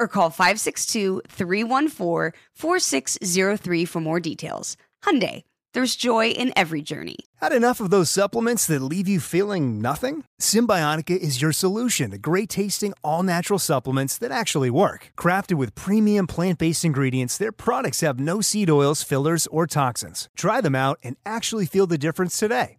or call 562-314-4603 for more details. Hyundai, there's joy in every journey. Had enough of those supplements that leave you feeling nothing? Cymbiotika is your solution to great tasting, all natural supplements that actually work. Crafted with premium plant based ingredients, their products have no seed oils, fillers, or toxins. Try them out and actually feel the difference today.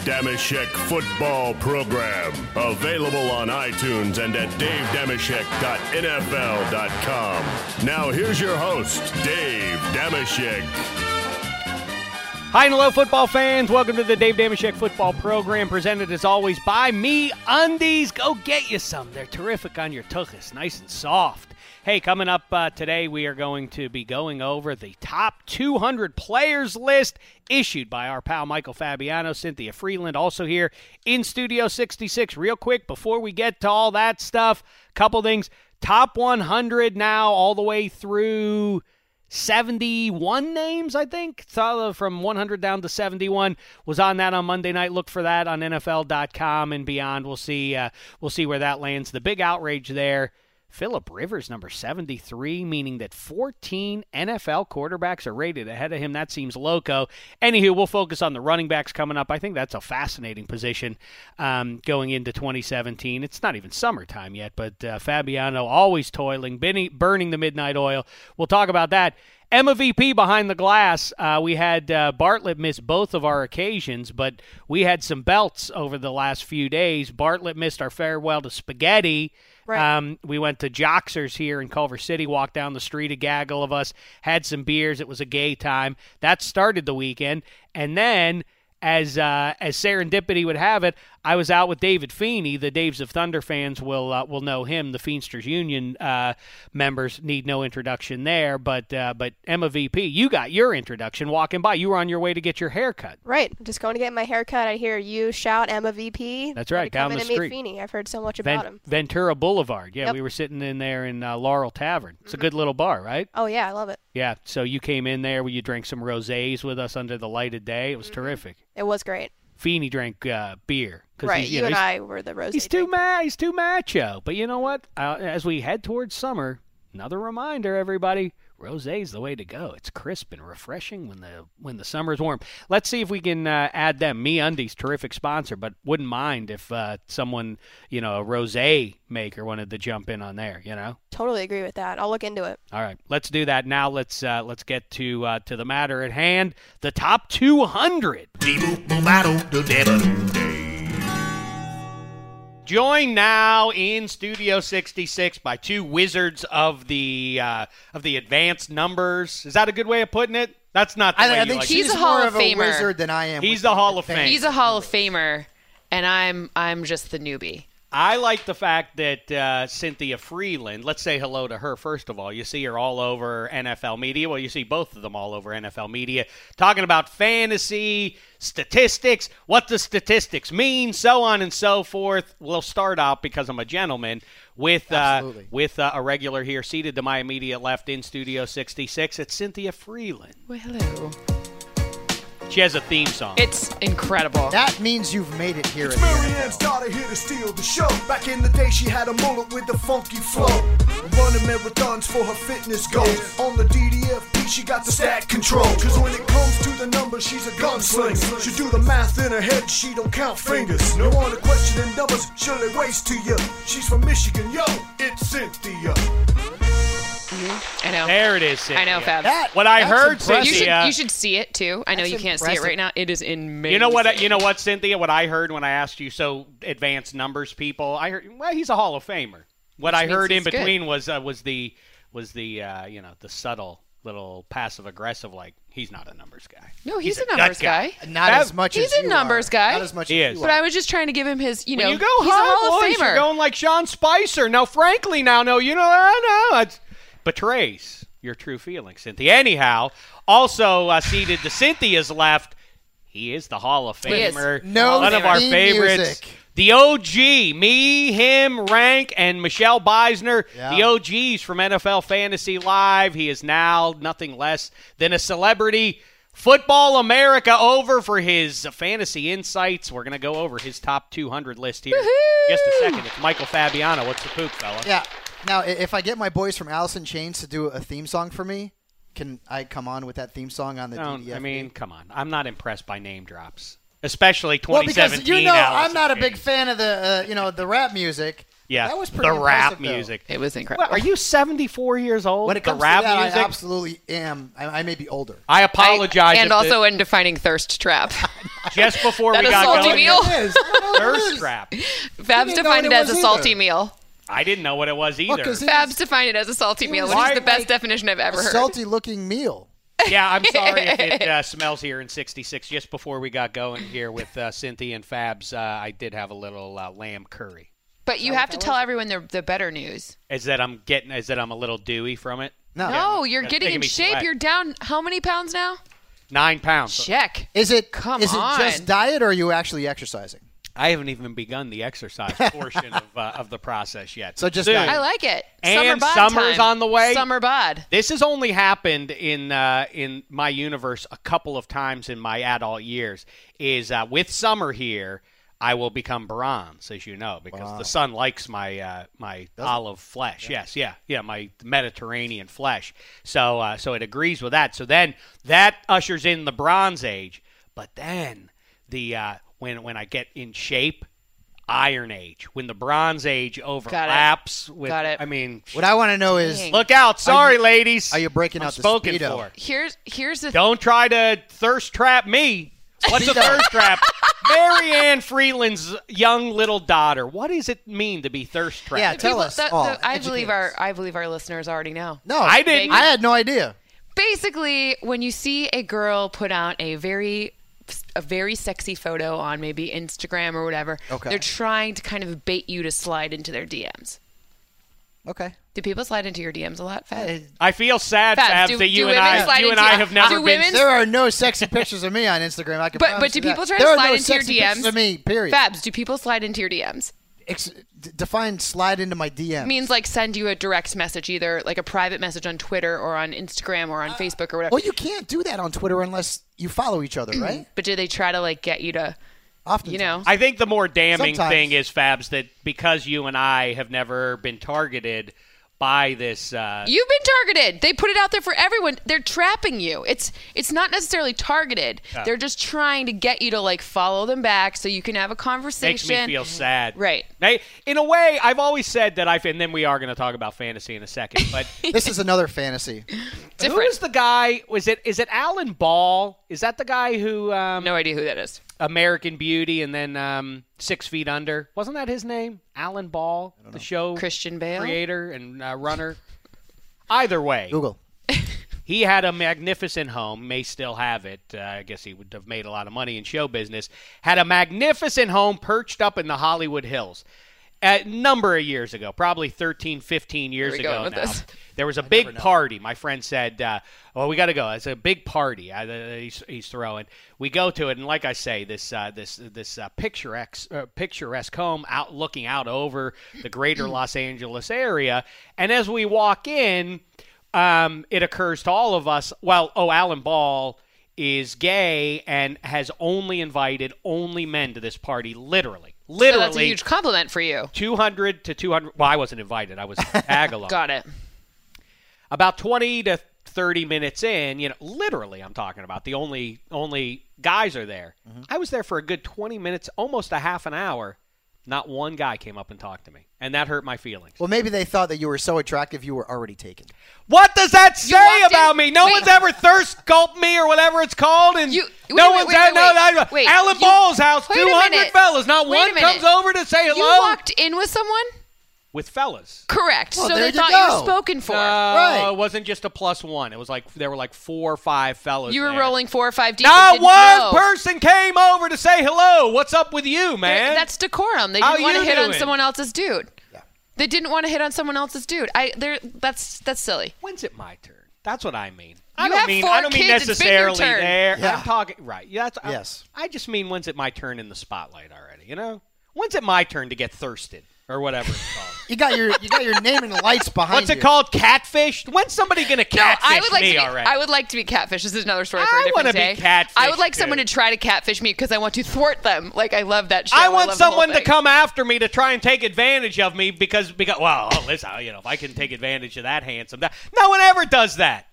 Dameshek Football Program. Available on iTunes and at davedameshek.nfl.com. Now here's your host, Dave Dameshek. Hi and hello, football fans. Welcome to the Dave Dameshek Football Program, presented as always by Me Undies. Go get you some. They're terrific on your tuchus, nice and soft. Hey, coming up uh, today, we are going to be going over the top 200 players list issued by our pal Michael Fabiano, Cynthia Frelund, also here in Studio 66. Real quick, before we get to all that stuff, couple things. Top 100 now, all the way through 71 names, I think. From 100 down to 71 was on that on Monday night. Look for that on NFL.com and beyond. We'll see. Uh, we'll see where that lands. The big outrage there. Philip Rivers, number 73, meaning that 14 NFL quarterbacks are rated ahead of him. That seems loco. Anywho, we'll focus on the running backs coming up. I think that's a fascinating position um, going into 2017. It's not even summertime yet, but uh, Fabiano always toiling, burning the midnight oil. We'll talk about that. MVP behind the glass. Uh, we had uh, Bartlett miss both of our occasions, but we had some belts over the last few days. Bartlett missed our farewell to spaghetti. Right. Um, we went to Joxers here in Culver City, walked down the street, a gaggle of us, had some beers. It was a gay time. That started the weekend. And then as uh, as serendipity would have it, I was out with David Feeney. The Daves of Thunder fans will uh, will know him. The Feensters Union uh, members need no introduction there. But uh, but Emma VP, you got your introduction walking by. You were on your way to get your hair cut. Right, just going to get my hair cut. I hear you shout Emma VP. That's right, down the street. meet Feeney. I've heard so much Ven- about him. Ventura Boulevard. Yeah, Yep. we were sitting in there in uh, Laurel Tavern. It's a good little bar, right? Oh yeah, I love it. Yeah. So you came in there where you drank some rosés with us under the light of day. It Mm-hmm. was terrific. It was great. Feeney drank uh, beer. Right, he's, you, know, and I were the rose. He's too ma- He's too macho. But you know what? Uh, as we head towards summer, another reminder, everybody: rosé's the way to go. It's crisp and refreshing when the when the summer is warm. Let's see if we can uh, add them. Me Undies, terrific sponsor, but wouldn't mind if uh, someone, you know, a rosé maker wanted to jump in on there. You know. Totally agree with that. I'll look into it. All right, let's do that now. Let's uh, let's get to uh, to the matter at hand. The top 200. Joined now in Studio 66 by two wizards of the uh, of the advanced numbers. Is that a good way of putting it? That's not the I, way I you think like she's it. a more Hall of of a Famer. wizard than I am. He's with the Hall of things. Fame. He's a Hall of Famer, and I'm I'm just the newbie. I like the fact that uh, Cynthia Frelund, let's say hello to her first of all. You see her all over NFL media. Well, you see both of them all over NFL media talking about fantasy, statistics, what the statistics mean, so on and so forth. We'll start out because I'm a gentleman with uh, with uh, a regular here seated to my immediate left in Studio 66. It's Cynthia Frelund. Well, hello. She has a theme song. It's incredible. That means you've made it here. It's Marianne's daughter here to steal the show. Back in the day, she had a mullet with a funky flow. Running marathons for her fitness goals. On the DDFP, she got the stat control. Cause when it comes to the numbers, she's a gunslinger. She do the math in her head, she don't count fingers. No one to question them numbers, surely waste to you. She's from Michigan, yo, it's Cynthia. I know. there it is. I know, Fab. That- What I heard, impressive. You should Cynthia. you should see it too. I know you can't see it right now. It is in. You know what? You know what, Cynthia? What I heard when I asked you, so advanced numbers people. I heard. Well, he's a Hall of Famer. What I heard in he's good. between was uh, was the was the uh, you know the subtle little passive aggressive like he's not a numbers guy. No, he's, a a numbers guy. guy. Not Fab- as much He's as a you numbers are. guy. Not as much He as is. you But are. I was just trying to give him his, you know, when you go he's high a Hall of Famer. you're going like Sean Spicer. Now, frankly, now, no, you know, I know it betrays your true feelings, Cynthia. Anyhow, also uh, seated to Cynthia's left, he is the Hall of Famer. No one of our favorites. music. The OG, me, him, Rank, and Michelle Beisner, Yeah. the OGs from NFL Fantasy Live. He is now nothing less than a celebrity. Football America over for his fantasy insights. We're going to go over his top 200 list here. in Just a second. It's Michael Fabiano. What's the poop, fella? Yeah. Now, if I get my boys from Alice in Chains to do a theme song for me, can I come on with that theme song on the Don't- DDF? I mean, come on. I'm not impressed by name drops, especially 2017. well, because you know Allison I'm not a big fan of the uh, you know the rap music. Yeah, that was pretty the rap impressive, though. music. It was incredible. What, are you 74 years old? When it the comes rap to that, music? I absolutely am. I, I may be older. I apologize. and also the- in defining thirst trap. just before that we a got salty going, meal? It is. I don't know what it thirst trap. Fabs defined it it as a salty either. meal. I didn't know what it was either. 'cause it- Fabs defined it as a salty meal, which is the best like- definition I've ever A heard. salty looking meal. yeah, I'm sorry if it uh, smells here in 66. Just before we got going here with uh, Cynthia and Fabs, uh, I did have a little uh, lamb curry. But you have to tell everyone the, the better news. Is that I'm getting? Is that I'm a little dewy from it? No. No, you're That's getting in shape. sweat. You're down how many pounds now? Nine pounds. Check. Is it Come is on. it just diet or are you actually exercising? I haven't even begun the exercise portion of, uh, of the process yet. So just Soon. I like it. And Summer bod summer's time. on the way. Summer bod. This has only happened in uh, in my universe a couple of times in my adult years. Is uh, with summer here, I will become bronze, as you know, because the sun likes my uh, my olive flesh. Yes, yeah, yeah, my Mediterranean flesh. So uh, so it agrees with that. So then that ushers in the Bronze Age. But then the uh, when when I get in shape. Iron Age, when the Bronze Age overlaps with, Got it. I mean, What I want to know is Dang. look out! Sorry, you- ladies. are you breaking I'm out the spoken Speedo? for? Here's here's the Don't try to thirst trap me. What's a thirst trap? Marianne Frelund's young little daughter. What does it mean to be thirst trapped? Yeah, tell people- us. the- all. the- oh, I believe us. our I believe our listeners already know. No, I didn't. I had no idea. Basically, when you see a girl put out a very a very sexy photo on maybe Instagram or whatever, Okay. they're trying to kind of bait you to slide into their DMs. Okay. Do people slide into your DMs a lot, Fab? Uh, I feel sad, Fabs, Fabs, do- that you and I, you and I have never do been. women- There are no sexy pictures of me on Instagram. I can But but do you that. people try to are slide no into your sexy pictures DMs? of me. Period. Fabs, do people slide into your DMs? Ex- d- define slide into my DM. Means like send you a direct message, either like a private message on Twitter or on Instagram or on uh, Facebook or whatever. well, you can't do that on Twitter unless you follow each other, right? but do they try to like get you to, Often, you know? I think the more damning Sometimes. thing is, Fabs, that because you and I have never been targeted by this. Uh, You've been targeted. They put it out there for everyone. They're trapping you. It's it's not necessarily targeted. They're just trying to get you to like follow them back so you can have a conversation. Makes me feel sad. Right. Hey, in a way, I've always said that I've, and then we are going to talk about fantasy in a second. But this is another fantasy. who Different. is the guy? Was it? Is it Alan Ball? Is that the guy who um, no idea who that is. American Beauty and then um, Six Feet Under? Wasn't that his name? Alan Ball, the show Christian Bale. creator and uh, runner. Either way, Google. he had a magnificent home, may still have it. Uh, I guess he would have made a lot of money in show business. Had a magnificent home perched up in the Hollywood Hills. A number of years ago, probably 13, 15 years ago now. this? There was a big party. My friend said, uh, "Well, we got to go. It's a big party uh, he's, he's throwing." We go to it, and like I say, this uh, this this uh, picturesque uh, picturesque home out looking out over the greater Los Angeles area. And as we walk in, um, it occurs to all of us. Well, oh, Alan Ball is gay and has only invited only men to this party. Literally, So literally. that's a huge compliment for you. 200 to 200. Well, I wasn't invited. I was tag along. Got it. About 20 to 30 minutes in, you know, literally, I'm talking about the only only guys are there. Mm-hmm. I was there for a good 20 minutes, almost a half an hour. Not one guy came up and talked to me, and that hurt my feelings. Well, maybe they thought that you were so attractive you were already taken. What does that say walked in- about me? No wait. one's ever thirst gulped me or whatever it's called, and You- wait no a minute, one's wait, had wait, no. wait. no, Alan you- Ball's house, 200 fellas. Not one comes over to say hello. You walked in with someone? With fellas. Correct. Well, so they you thought you were spoken for. No, Right. it wasn't just a plus one. It was like there were like four or five fellas. you were there. rolling four or five deep. and Not didn't one know. person came over to say hello. What's up with you, They're- man? That's decorum. They didn't want to you hit on someone else's dude. Yeah. They didn't want to hit on someone else's dude. I they're that's that's silly. When's it my turn? That's what I mean. I You don't have mean four I don't mean kids. It's necessarily turn. there. Yeah. I'm talking right. Yeah, that's I- Yes. I, just mean when's it my turn in the spotlight already? You know, when's it my turn to get thirsted or whatever it's called? You got your you got your name and lights behind What's it you. called? Catfish? When's somebody gonna No, catfish I would like me to be, already? I would like to be catfish. This is another story for I a different wanna be day. catfished, I would like someone to try to catfish me because I want to thwart them. Like I love that show. I want love the whole someone to come after me to try and take advantage of me because because well, listen, you know, if I can take advantage of that handsome, that, no one ever does that.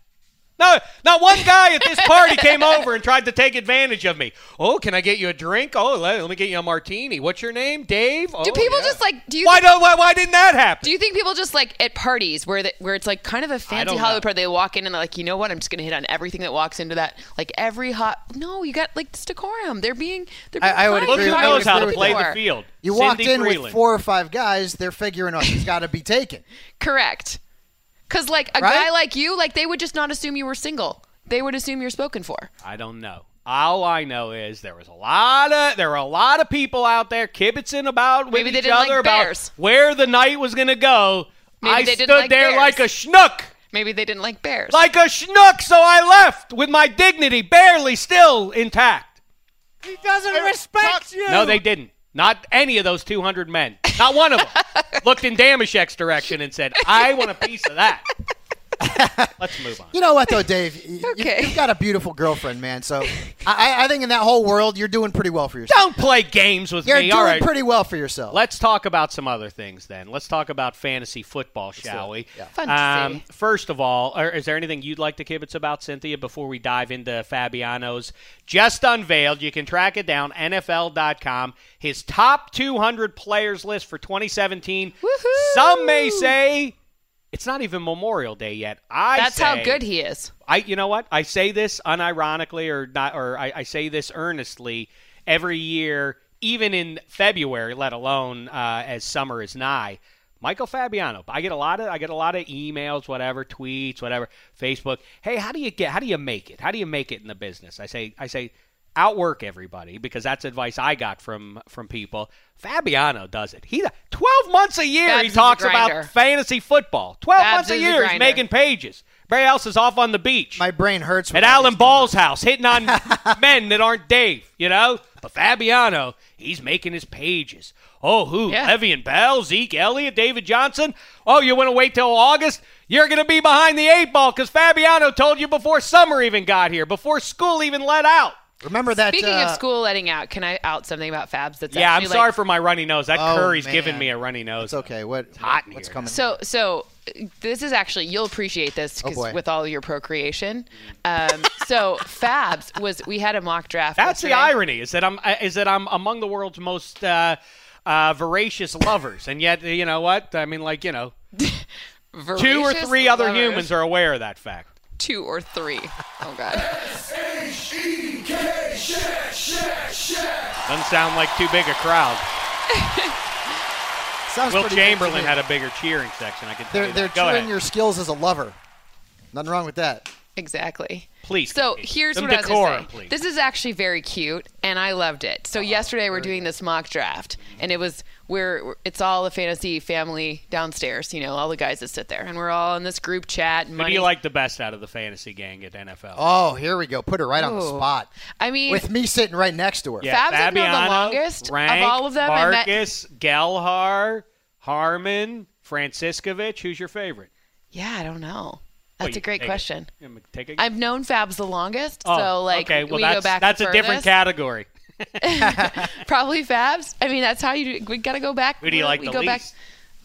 No, not one guy at this party came over and tried to take advantage of me. Oh, can I get you a drink? Oh, let, let me get you a martini. What's your name, Dave? Do Oh, people yeah. just like? Do you? Why think, don't? Why, why didn't that happen? do you think people just like at parties where the, where it's like kind of a fancy Hollywood know. party? They walk in and they're like, you know what? I'm just gonna hit on everything that walks into that. Like every hot. No, you got like decorum. They're being. They're being I- I would kind. Look who knows how to with play the field. You Cindy walked in Frelund. with four or five guys. They're figuring out he's got to be taken. Correct. Because like a Right? guy like you, like they would just not assume you were single. They would assume you're spoken for. I don't know. All I know is there was a lot of there were a lot of people out there kibitzing about with Maybe they each didn't like other about bears. where the night was going to go. Maybe I they stood didn't like there bears. like a schnook, Maybe they didn't like bears. like a schnook. So I left with my dignity barely still intact. He doesn't respect you. No, they didn't. Not any of those 200 men. Not one of them looked in Dameshek's direction and said, "I want a piece of that." Let's move on. You know what though, Dave? Y- you- Okay. You've got a beautiful girlfriend, man. So I, I think in that whole world, you're doing pretty well for yourself. Don't play games with me. You're doing All right. pretty well for yourself. Let's talk about some other things then. Let's talk about fantasy football, shall we? Fun to um, see. First of all, or is there anything you'd like to kibitz about, Cynthia, before we dive into Fabiano's just unveiled? You can track it down, NFL.com. His top 200 players list for 2017. Some may say it's not even Memorial Day yet. I That's how good he is. I you know what? I say this unironically or not or I, I say this earnestly every year, even in February, let alone uh, as summer is nigh. Michael Fabiano. I get a lot of I get a lot of emails, whatever, tweets, whatever, Facebook. Hey, how do you get how do you make it? How do you make it in the business? I say I say outwork everybody because that's advice I got from from people. Fabiano does it. He 12 months a year Babs he talks about fantasy football. 12 Babs months a is a year he's making pages. Everybody else is off on the beach My brain hurts. at Alan these Ball's house, hitting on men that aren't Dave, you know? But Fabiano, he's making his pages. Oh, who? Yeah. Le'Veon Bell, Zeke Elliott, David Johnson. Oh, you want to wait till August? You're going to be behind the eight ball because Fabiano told you before summer even got here, before school even let out. Remember that? Speaking uh, of school letting out, can I out something about Fabs? That's yeah, I'm actually, sorry like, for my runny nose. That Oh, curry's man. giving me a runny nose. It's okay. What? hot in what's here. coming? So, so this is actually you'll appreciate this Oh, 'cause boy. with all your procreation. Um, so Fabs was we had a mock draft. That's the irony is that I'm uh, is that I'm among the world's most uh, uh, voracious lovers, and yet you know what? I mean, like you know, two or Voracious three other humans are aware of that fact. Two or three. Oh God. Doesn't sound like too big a crowd. Sounds Will pretty good to Chamberlain had a bigger cheering section. I can tell They're you they're that. Cheering your skills as a lover. Nothing wrong with that. Exactly. Please. So continue. here's Some what I was decorum, going to say. please. This is actually very cute, and I loved it. So yesterday we're doing this mock draft, and it was we're it's all the fantasy family downstairs. You know, all the guys that sit there, and we're all in this group chat. Who Money. do you like the best out of the fantasy gang at NFL? Oh, here we go. Put her right on the spot. I mean, With me sitting right next to her. yeah, Fabs have known the Fabiano, longest of all of them. I met- Marcus, Gelhar, Harmon, Franciscovich. Who's your favorite? yeah, I don't know. That's you a great take question. Yeah, Take a, I've known Fabs the longest, oh, so like okay. Well, we that's go back. that's the a different category. Probably Fabs. I mean, that's how you. do We got to go back. Who do you like we the go least?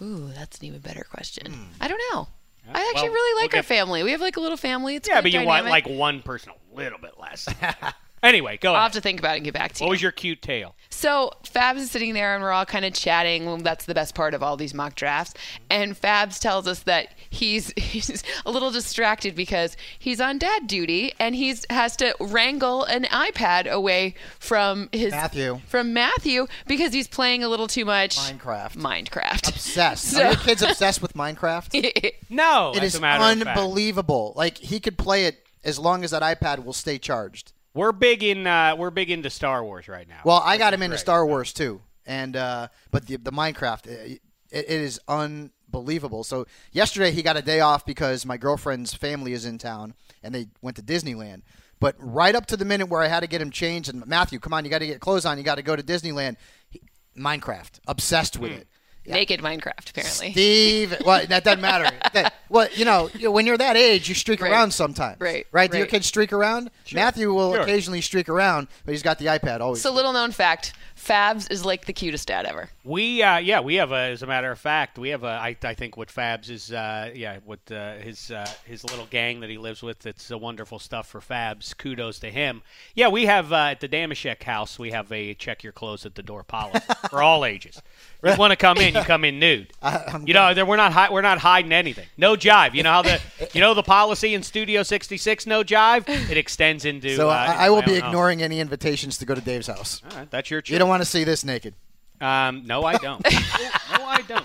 back. Ooh, that's an even better question. Hmm. I don't know. I actually well, really we'll like our get- family. We have like a little family. It's Yeah, but you want like one person a little bit less. anyway, go I'll ahead. have to think about it and get back to What you. What was your cute tale? So Fabs is sitting there and we're all kind of chatting. Well, that's the best part of all these mock drafts. And Fabs tells us that he's he's a little distracted because he's on dad duty and he's has to wrangle an iPad away from his Matthew. from Matthew because he's playing a little too much Minecraft. Minecraft. Obsessed. So- Are your kids obsessed with Minecraft? No, It as is a matter of fact. unbelievable. Like he could play it as long as that iPad will stay charged. We're big in uh, we're big into Star Wars right now. Well, I got him into Star Wars too, and uh, but the the Minecraft, it, it is unbelievable. So yesterday he got a day off because my girlfriend's family is in town, and they went to Disneyland. But right up to the minute where I had to get him changed, and Matthew, come on, you got to get clothes on, you got to go to Disneyland. He, Minecraft, obsessed with it. Naked Minecraft, apparently. Steve, well, that doesn't matter. That- well, you know, when you're that age, you streak Right. around sometimes. Right, Right? Do your kids streak around? Matthew will Sure. occasionally streak around, but he's got the iPad always. So little known fact, Fabs is like the cutest dad ever. We uh, yeah we have a as a matter of fact we have a I, I think what Fabs is uh, yeah what uh, his uh, his little gang that he lives with it's a wonderful stuff for Fabs kudos to him yeah we have uh, at the Dameshek house we have a check your clothes at the door policy for all ages you want to come in you come in nude you know there- we're not hi- we're not hiding anything no jive you know how the you know the policy in Studio 66 no jive it extends into So uh, I, I will my be own home. ignoring any invitations to go to Dave's house. All right, that's your choice. You don't want to see this naked. Um, no, I don't. no, I don't.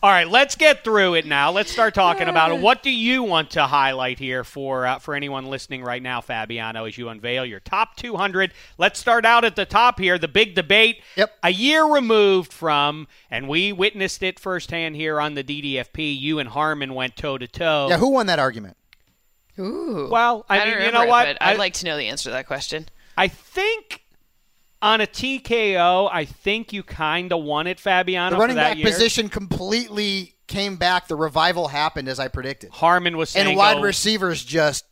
All right, let's get through it now. Let's start talking about it. What do you want to highlight here for uh, for anyone listening right now, Fabiano, as you unveil your top 200? Let's start out at the top here. The big debate. Yep. A year removed from, and we witnessed it firsthand here on the DDFP. You and Harmon went toe to toe. Yeah, who won that argument? Ooh. Well, I, I, mean, don't you know it, what? but I'd I- like to know the answer to that question. I think on a TKO, I think you kind of won it, Fabiano. The running that back year. position completely came back. The revival happened as I predicted. Harmon was saying, And wide go- receivers just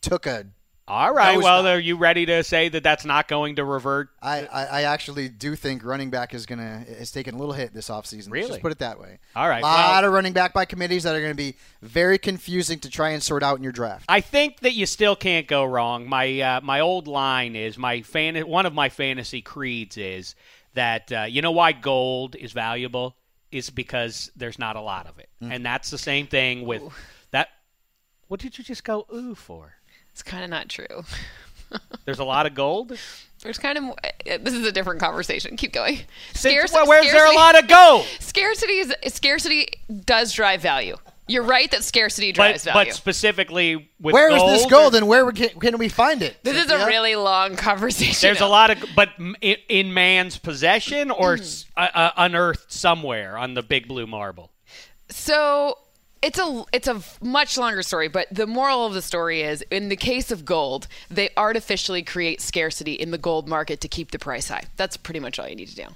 took a. All right. Well, dive. are you ready to say that that's not going to revert? I, I, I actually do think running back is gonna is taking a little hit this offseason. Let's Really? Just put it that way. All right, A lot well- of running back by committees that are going to be very confusing to try and sort out in your draft. I think that you still can't go wrong. My uh, my old line is my fan. One of my fantasy creeds is that uh, you know why gold is valuable is because there's not a lot of it, Mm. and that's the same thing with that. What did you just go ooh for? It's kind of not true. There's a lot of gold. There's kind of uh, this is a different conversation. Keep going. Since- well, where's there a scarcity- lot of gold? Scarcity is scarcity does drive value. You're right that scarcity But drives value. but specifically with Where is gold, this gold and where can, can we find it? this is Cynthia? a really long conversation. There's a lot of, but in, in man's possession or s- uh, uh, unearthed somewhere on the big blue marble. So it's a it's a much longer story, but the moral of the story is in the case of gold, they artificially create scarcity in the gold market to keep the price high. That's pretty much all you need to do.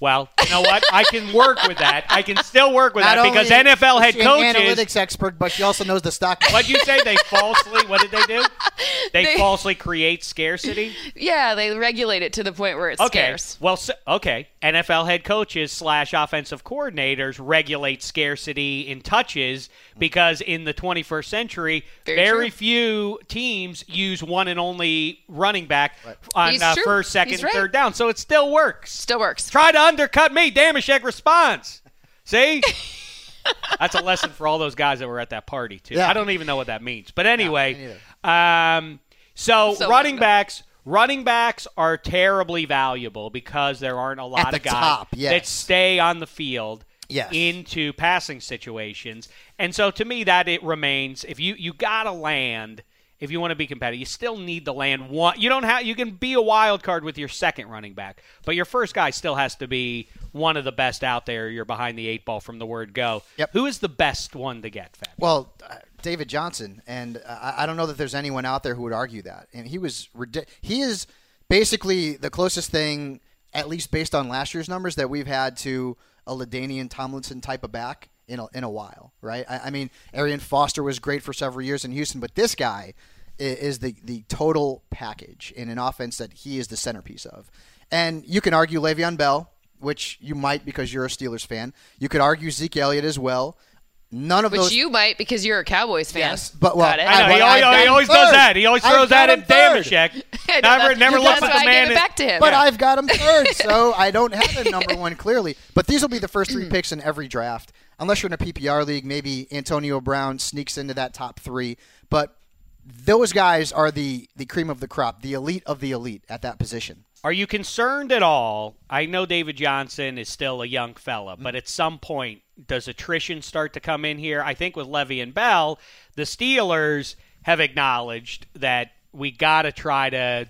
Well, you know what? I can work with that. I can still work with Not that because NFL is head she an coaches. analytics expert, but she also knows the stock. market. What'd you say? They falsely. What did they do? They, They- falsely create scarcity. Yeah, they regulate it to the point where it's Okay. scarce. Well, so, okay. NFL head coaches slash offensive coordinators regulate scarcity in touches because in the 21st century, Very very, few teams use one and only running back on uh, first, second, right. third down. So it still works. Still works. Try to undercut me. Dameshek responds. See? That's a lesson for all those guys that were at that party, too. Yeah. I don't even know what that means. But anyway, me um, so, So- running backs. Running backs are terribly valuable because there aren't a lot of guys top, yes. that stay on the field Yes. into passing situations. And so to me that it remains if you you got to land if you want to be competitive, you still need to land one. You don't have. You can be a wild card with your second running back, but your first guy still has to be one of the best out there. You're behind the eight ball from the word go. Yep. Who is the best one to get, Fab? Well, uh, David Johnson, and I, I don't know that there's anyone out there who would argue that. And he was he is basically the closest thing, at least based on last year's numbers, that we've had to a LaDainian Tomlinson type of back in a, in a while, right? I, I mean, Arian Foster was great for several years in Houston, but this guy i- is the the total package in an offense that he is the centerpiece of. And you can argue Le'Veon Bell, which you might because you're a Steelers fan. You could argue Zeke Elliott as well. None of Which those. you might because you're a Cowboys fan. Yes, but well, Got it. I know I- he, well, always, I've he him always does that. He always I've throws that him in third. Dameshek. Never, never looks at why the I gave man. it back to him. But Yeah. I've got him third, so I don't have him number one clearly. But these will be the first three picks in every draft, unless you're in a PPR league. Maybe Antonio Brown sneaks into that top three, but those guys are the the cream of the crop, the elite of the elite at that position. Are you concerned at all? I know David Johnson is still a young fella, but at some point, does attrition start to come in here? I think with Le'Veon Bell, the Steelers have acknowledged that we got to try to,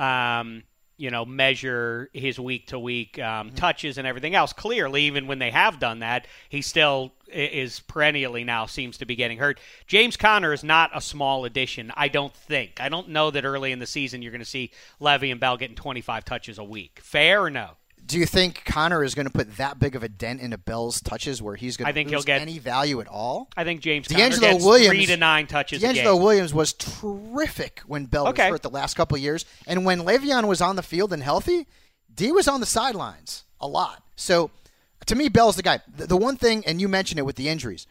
um, you know, measure his week to week um, touches and everything else. Clearly, even when they have done that, he still is perennially now seems to be getting hurt. James Conner is not a small addition, I don't think. I don't know that early in the season you're going to see Le'Veon Bell getting 25 touches a week. Fair or no? Do you think Conner is going to put that big of a dent into Bell's touches where he's going I to think lose he'll get- any value at all? I think James D'Angelo Williams three to nine touches a D'Angelo. Williams was terrific when Bell Okay. was hurt the last couple of years, and when Le'Veon was on the field and healthy, D was on the sidelines a lot. So, to me, Bell's the guy. The, the one thing, and you mentioned it with the injuries,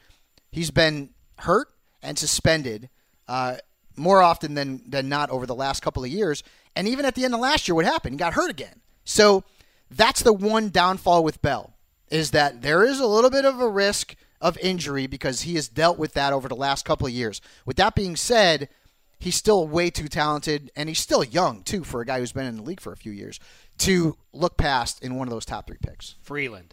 he's been hurt and suspended uh, more often than than not over the last couple of years. And even at the end of last year, what happened? He got hurt again. So that's the one downfall with Bell is that there is a little bit of a risk of injury because he has dealt with that over the last couple of years. With that being said, he's still way too talented and he's still young too for a guy who's been in the league for a few years to look past in one of those top three picks. Frelund.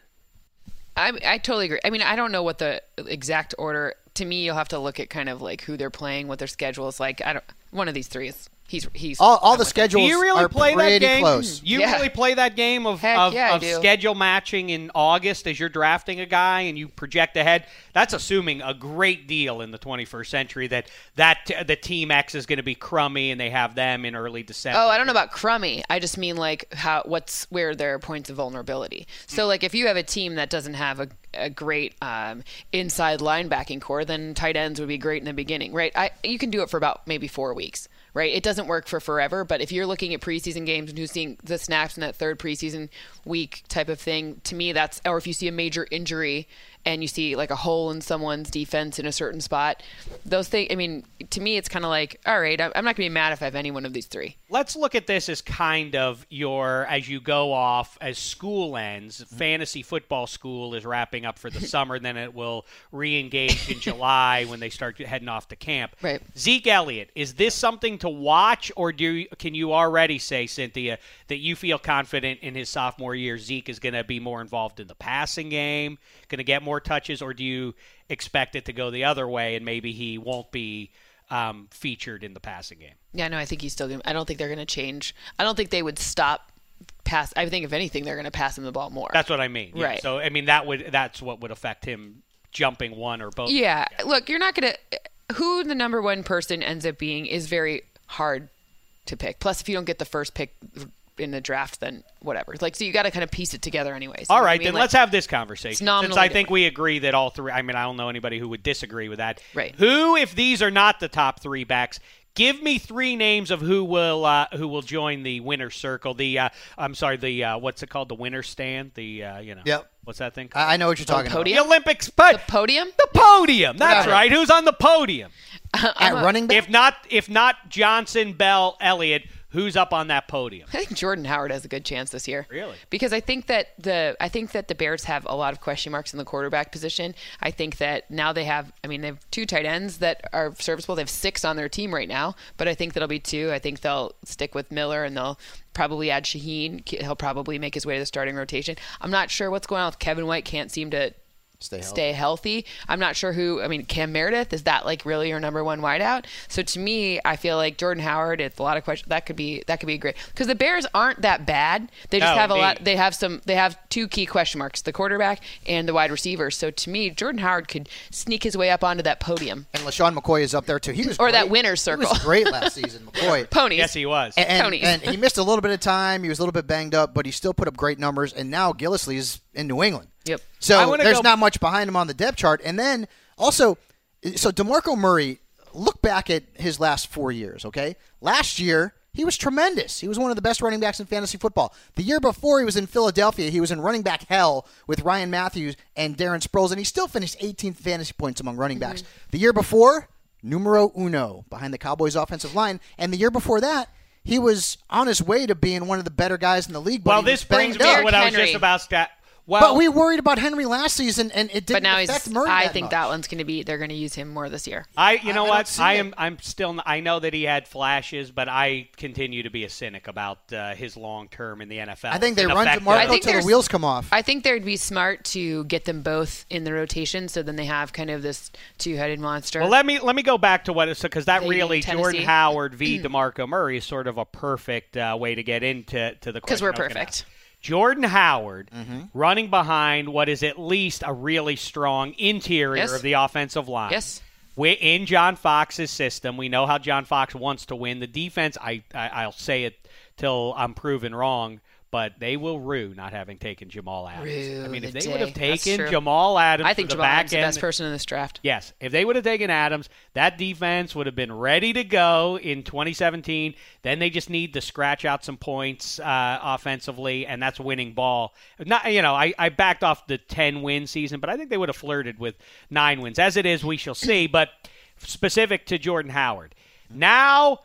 I, I totally agree. I mean, I don't know what the exact order. To me, you'll have to look at kind of like who they're playing, what their schedule is like. I don't. One of these three is he's he's All, all the with schedules Do you really are play that pretty game? close. You Yeah. really play that game of, Heck of, yeah, of schedule matching in August as you're drafting a guy and you project ahead. That's assuming a great deal in the 21st century that that the team X is going to be crummy and they have them in early December. Oh, I don't know about crummy. I just mean like how what's where there are points of vulnerability. So mm. like if you have a team that doesn't have a, a great um, inside linebacking core, then tight ends would be great in the beginning, right? I you can do it for about maybe four weeks, right? It doesn't work for forever, but if you're looking at preseason games and who's seeing the snaps in that third preseason week type of thing, to me that's or if you see a major injury and you see like a hole in someone's defense in a certain spot, those things. I mean, to me, it's kind of like, all right, I'm not gonna be mad if I have any one of these three. Let's look at this as kind of your as you go off as school ends. Mm-hmm. Fantasy football school is wrapping up for the summer, then it will re-engage in July when they start heading off to camp. Right. Zeke Elliott, is this something to watch, or do you, can you already say, Cynthia, that you feel confident in his sophomore year Zeke is going to be more involved in the passing game, going to get more touches, or do you expect it to go the other way and maybe he won't be um, featured in the passing game? Yeah, no, I think he's still going to. I don't think they're going to change. I don't think they would stop pass. I think, if anything, they're going to pass him the ball more. That's what I mean. Yeah. Right. So I mean that would that's what would affect him jumping one or both. yeah. Look, you're not going to. Who the number one person ends up being is very hard to pick. Plus, if you don't get the first pick in the draft, then whatever. Like, so you got to kind of piece it together, anyways. All right, then let's have this conversation. Since nominally I think we agree that all three. I mean, I don't know anybody who would disagree with that. Right. Who, if these are not the top three backs, give me three names of who will uh, who will join the winner circle. The uh, I'm sorry, the uh, what's it called? The winner stand. The uh, you know. Yep. What's that thing? Called? I, I know what you're talking podium? the Olympics. Po- the podium. the podium. That's right. Who's on the podium? At running back. If not, if not Johnson, Bell, Elliott, who's up on that podium? I think Jordan Howard has a good chance this year. Really? Because I think that the I think that the Bears have a lot of question marks in the quarterback position. I think that now they have I mean they have two tight ends that are serviceable. They have six on their team right now, but I think that'll be two. I think they'll stick with Miller and they'll probably add Shaheen. He'll probably make his way to the starting rotation. I'm not sure what's going on with Kevin White. Can't seem to Stay healthy. stay healthy. I'm not sure who. I mean, Cam Meredith is that like really your number one wideout? So to me, I feel like Jordan Howard. It's a lot of questions. That could be that could be great because the Bears aren't that bad. They just No, have a lot. They have some. They have two key question marks: the quarterback and the wide receiver. So to me, Jordan Howard could sneak his way up onto that podium. And LeSean McCoy is up there too. He was Or that great. winner's He was circle. great last season, McCoy. Ponies. Yes, he was. And, and, Ponies. and he missed a little bit of time. He was a little bit banged up, but he still put up great numbers. And now Gillislee is in New England. Yep. So there's go- not much behind him on the depth chart. And then also, so DeMarco Murray, look back at his last four years, okay? Last year, he was tremendous. He was one of the best running backs in fantasy football. The year before, he was in Philadelphia. He was in running back hell with Ryan Mathews and Darren Sproles, and he still finished 18th fantasy points among running backs. The year before, numero uno behind the Cowboys' offensive line. And the year before that, he was on his way to being one of the better guys in the league. But well, this brings me up. to what I was just about. Stat. Well, But we worried about Henry last season, and it didn't But now affect he's. Murray I that think much. that one's going to be. They're going to use him more this year. I, you know I what? see I it. am. I'm still. I know that he had flashes, but I continue to be a cynic about uh, his long term in the NFL. I think they run fact DeMarco that- think till the wheels come off. I think they'd be smart to get them both in the rotation, so then they have kind of this two-headed monster. Well, let me let me go back to what because that They really beat Jordan Howard v. Demarco Murray is sort of a perfect uh, way to get into to the question. 'Cause we're I gonna perfect. Jordan Howard Mm-hmm. running behind what is at least a really strong interior Yes. of the offensive line. Yes. We- In John Fox's system, we know how John Fox wants to win. The defense, I, I I'll say it till I'm proven wrong, but they will rue not having taken Jamal Adams. I Rue mean, if the they would have taken. Jamal Adams, I think Jamal Adams is the best person in this draft. Yes, if they would have taken Adams, that defense would have been ready to go in 2017. Then they just need to scratch out some points uh, offensively, and that's winning ball. Not, you know, I, I backed off the 10 win season, but I think they would have flirted with nine wins. As it is, we shall see. But specific to Jordan Howard, now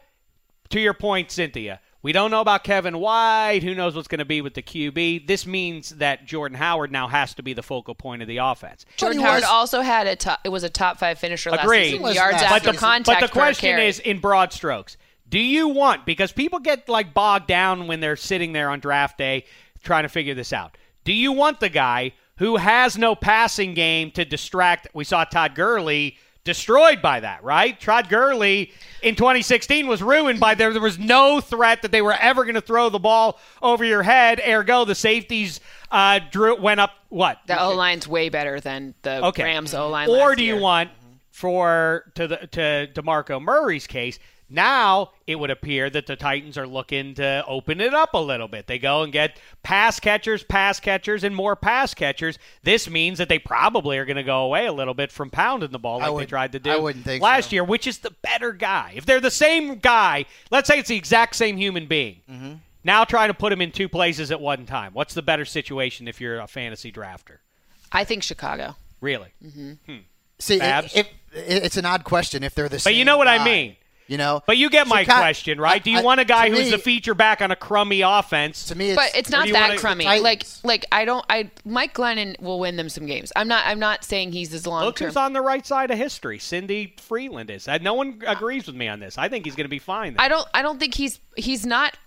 to your point, Cynthia. We don't know about Kevin White. Who knows what's going to be with the QB? This means that Jordan Howard now has to be the focal point of the offense. Jordan Howard was- also had a top. It was a top five finisher last Agreed. season. Yards after but the, contact. but the question carry. is in broad strokes do you want because people get like bogged down when they're sitting there on draft day trying to figure this out do you want the guy who has no passing game to distract we saw todd Gurley destroyed by that right todd Gurley in 2016 was ruined by there there was no threat that they were ever going to throw the ball over your head ergo the safeties uh, drew went up what the O line's way better than the Okay. Rams O line. Or do you year. want for to the to DeMarco Murray's case? Now it would appear that the Titans are looking to open it up a little bit. They go and get pass catchers, pass catchers, and more pass catchers. This means that they probably are going to go away a little bit from pounding the ball I like they tried to do I wouldn't think last so. year, which is the better guy. If they're the same guy, let's say it's the exact same human being. Mm-hmm. Now trying to put him in two places at one time. What's the better situation if you're a fantasy drafter? I think Chicago. Really? See, Babs? if, if, it's an odd question if they're the same. But you know what I mean. You know, But you get my Chica- question, right? Do you I- want a guy who's me- the feature back on a crummy offense? To me, it's, but it's not that crummy. Titans. Like, like I don't. I Mike Glennon will win them some games. I'm not. I'm not saying he's as long Look term. who's on the right side of history. Cindy Frelund is. No one agrees with me on this. I think he's going to be fine. I don't. I don't think he's. He's not.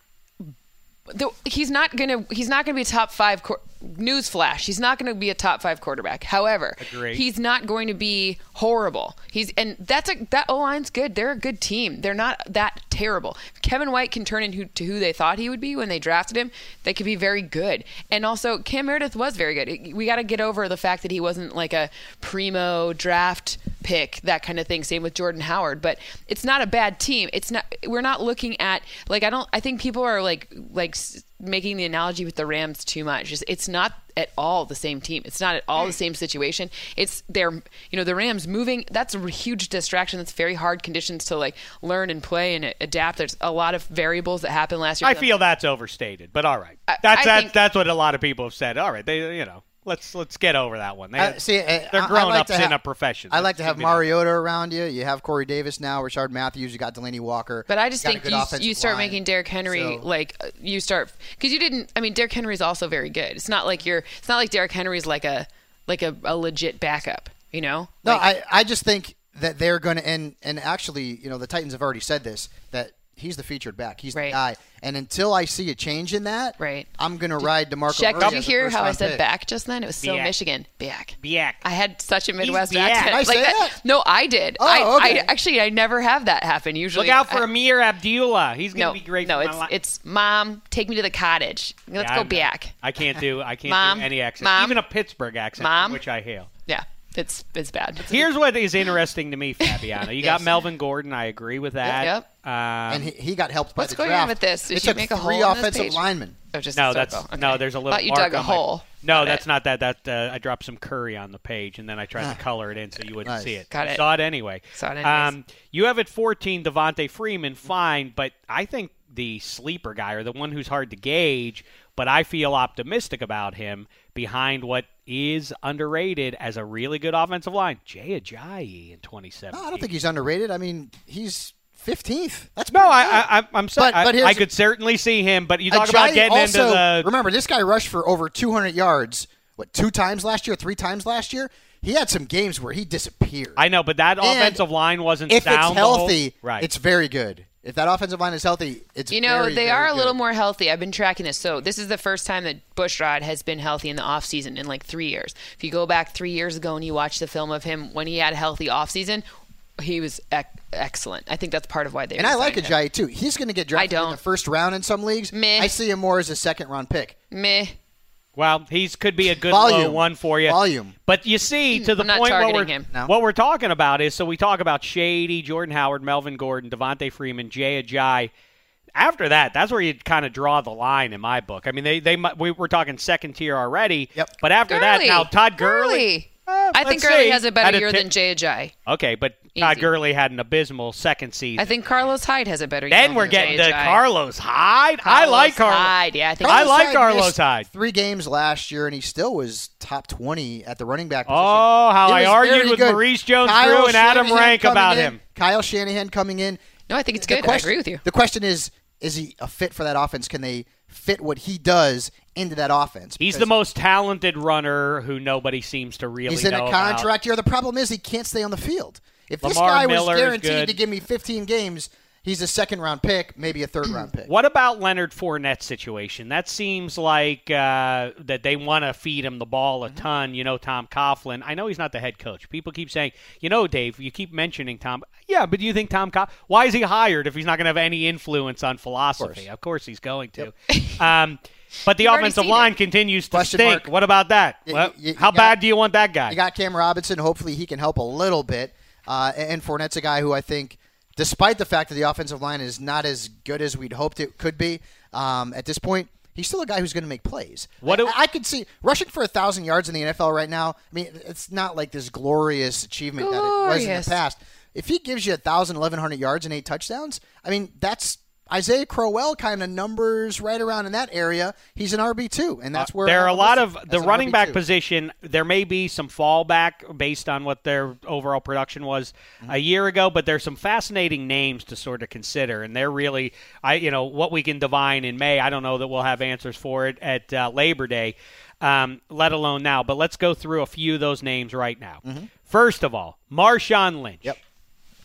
The, he's not gonna. He's not gonna be a top five. Quar- Newsflash: He's not gonna be a top five quarterback. However, Agree. he's not going to be horrible. He's and that's a that O line's good. They're a good team. They're not that terrible. Kevin White can turn into who they thought he would be when they drafted him. They could be very good. And also, Cam Meredith was very good. We got to get over the fact that he wasn't like a primo draft pick, that kind of thing. Same with Jordan Howard. But it's not a bad team. It's not. We're not looking at like I don't. I think people are like like making the analogy with the Rams too much. It's, it's not at all the same team. It's not at all the same situation. It's they're you know the Rams moving. That's a huge distraction. That's very hard conditions to like learn and play and adapt. There's a lot of variables that happened last year. I feel that's overstated, but all right. That's I that's think- that's what a lot of people have said. All right, they you know let's let's get over that one. They, Uh, see, uh, they're I- I grown like ups to in a profession. I like to have give me that. Mariota around you. You have Corey Davis now, Rishard Matthews. You got Delanie Walker. But I just got think you, you start line. making Derrick Henry So- like uh, you start because you didn't. I mean, Derrick Henry's also very good. It's not like you're. It's not like Derrick Henry's like a like a, a legit backup. You know? No, Like, I, I just think that they're going to and and actually, you know, the Titans have already said this that he's the featured back. He's Right. the guy. And until I see a change in that, Right. I'm gonna ride Demarco. Check, Murray did you hear how I said pick. back just then? It was so Back. Michigan. Back. Biak. I had such a Midwest back. accent. Did I say like that? No, I did. Oh, I, okay. I actually I never have that happen. Usually, Look out for I, Ameer Abdullah. He's going to no, be great. no. It's li- it's mom. Take me to the cottage. Let's Yeah, go I'm- back. I can't do. I can't Mom, do any accent, Mom, even a Pittsburgh accent, Mom. which I hail. Yeah, it's it's bad. Here's what is interesting to me, Fabiano. You got Melvin Gordon. I agree with that. Yep. Um, and he, he got helped by What's the going draft. on with this? Did it you took make a three hole in this offensive page? linemen. Oh, just no, that's circle. no. There's a little. Thought you dug a on my- hole. No, Got that's it. not that. That uh, I dropped some curry on the page, and then I tried to color it in so you wouldn't Nice. see it. Got You it. Saw it anyway. Saw it. Um, you have at 14 Devonta Freeman, fine, but I think the sleeper guy or the one who's hard to gauge, but I feel optimistic about him behind what is underrated as a really good offensive line. Jay Ajayi in 2017. No, I don't think he's underrated. I mean, he's 15th. That's No, I. I, I'm sorry. But- but I, I could certainly see him, but you talk about getting also, into the. Remember, this guy rushed for over 200 yards. What two times last year? Three times last year? He had some games where he disappeared. I know, but that And offensive line wasn't if sound it's the whole- healthy, right? it's very good. If that offensive line is healthy, it's You know, very, they very are a good. little more healthy. I've been tracking this. So, this is the first time that Bushrod has been healthy in the offseason in like three years. If you go back three years ago and you watch the film of him when he had a healthy offseason, he was ec- excellent. I think that's part of why they And I like him. Ajayi too. He's going to get drafted in the first round in some leagues. Meh. I see him more as a second round pick. Meh. Well, he's could be a good Volume. low one for you. Volume. But you see, hmm. to the I'm point what we're, him. No. what we're talking about is so we talk about Shady, Jordan Howard, Melvin Gordon, Devonta Freeman, Jay Ajayi. After that, that's where you kind of draw the line in my book. I mean, they they we, we're talking second tier already. Yep. But after that, now Todd Gurley. Gurley. Uh, I think let's Gurley see. has a Had better year ti- than Jay Ajayi. Okay, but Todd Gurley had an abysmal second season. I think Carlos Hyde has a better year then we're Jay getting to Ajayi. Carlos Hyde. I like Carlos. Hyde. Yeah, I think I like Hyde Carlos Hyde. Three games last year, and he still was top 20 at the running back position. Oh, how He I argued with good. Maurice Jones-Drew Kyle and Adam Rank about in. him. Kyle Shanahan coming in. No, I think it's The good. I agree with you. The question is, is he a fit for that offense? Can they fit what he does into that offense? He's the most talented runner who nobody seems to really He's in a about. contract year. The problem is he can't stay on the field. If this guy Miller was guaranteed to give me 15 games, he's a second round pick, maybe a third round pick. What about Leonard Fournette's situation? That seems like uh, that they want to feed him the ball a Mm-hmm. ton. You know, Tom Coughlin. I know he's not the head coach. People keep saying, you know, Dave, you keep mentioning Tom. Yeah, but do you think Tom Coughlin? Why is he hired if he's not going to have any influence on philosophy? Of course, he's going to. um, but the You've offensive line it. continues to Question stink. mark. What about that? Y- Well, y- you how got- bad do you want that guy? You got Cam Robinson. Hopefully, he can help a little bit. Uh, and Fournette's a guy who I think, despite the fact that the offensive line is not as good as we'd hoped it could be um, at this point, he's still a guy who's going to make plays. What do- I, I could see rushing for a thousand yards in the NFL right now. I mean, it's not like this glorious achievement that it was in the past. If he gives you a thousand, eleven hundred yards and eight touchdowns, I mean, that's Isaiah Crowell kind of numbers right around in that area. He's an RB two, and that's where there are a lot of the running back RB2. position. There may be some fallback based on what their overall production was Mm-hmm. a year ago, but there's some fascinating names to sort of consider, and they're really, I you know, what we can divine in May. I don't know that we'll have answers for it at uh, Labor Day, um, let alone now. But let's go through a few of those names right now. First of all, Marshawn Lynch. Mm-hmm. Yep.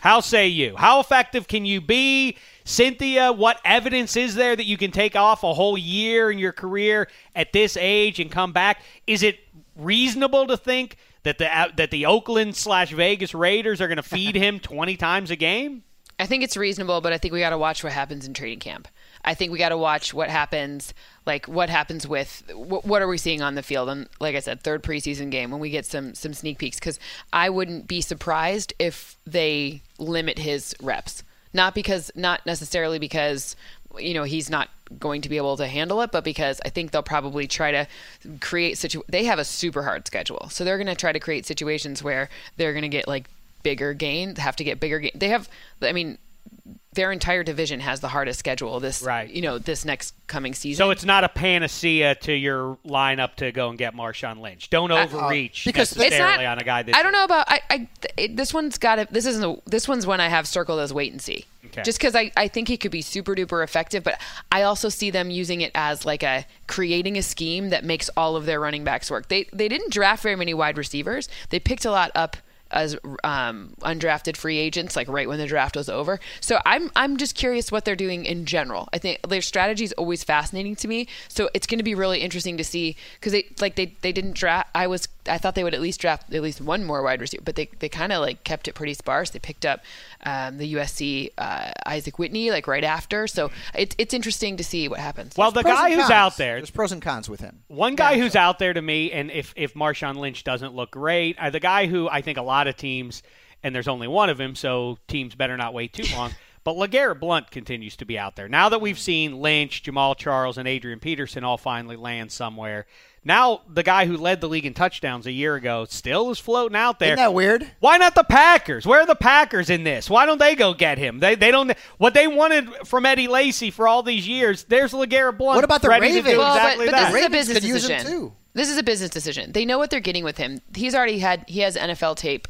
How say you? How effective can you be? Cynthia, what evidence is there that you can take off a whole year in your career at this age and come back? Is it reasonable to think that the uh, that the Oakland slash Vegas Raiders are going to feed him twenty times a game? I think it's reasonable, but I think we got to watch what happens in training camp. I think we got to watch what happens, like what happens with what, what are we seeing on the field, and like I said, third preseason game when we get some some sneak peeks. Because I wouldn't be surprised if they limit his reps, not because not necessarily because you know he's not going to be able to handle it, but because I think they'll probably try to create situ. They have a super hard schedule, so they're going to try to create situations where they're going to get like bigger gains, have to get bigger gain. They have, I mean, their entire division has the hardest schedule this, Right. You know, this next coming season. So it's not a panacea to your lineup to go and get Marshawn Lynch. Don't uh, overreach uh, because it's necessarily not- on a guy that I don't know about. I, I it, this one's got to. This isn't. A, this one's one I have circled as wait and see. Okay. Just because I, I think he could be super duper effective, but I also see them using it as like a creating a scheme that makes all of their running backs work. They they didn't draft very many wide receivers. They picked a lot up as um, undrafted free agents, like right when the draft was over. So I'm I'm just curious what they're doing in general. I think their strategy is always fascinating to me. So it's going to be really interesting to see because they like they they didn't draft. I was I thought they would at least draft at least one more wide receiver, but they they kind of like kept it pretty sparse. They picked up um, the USC uh, Isaac Whitney like right after. So it's it's interesting to see what happens. Well, the guy who's cons. out there, There's pros and cons with him. One guy who's out there to me, and if if Marshawn Lynch doesn't look great, uh, the guy who I think a lot of teams, and there's only one of him, so teams better not wait too long. But LeGarrette Blunt continues to be out there. Now that we've seen Lynch, Jamaal Charles, and Adrian Peterson all finally land somewhere, now the guy who led the league in touchdowns a year ago still is floating out there. Isn't that weird? Why not the Packers? Where are the Packers in this? Why don't they go get him? They they don't what they wanted from Eddie Lacy for all these years. There's LeGarrette Blunt. What about the ready to Ravens? Well, exactly but, but that. this is a Ravens business could use him decision. too. This is a business decision. They know what they're getting with him. He's already had he has NFL tape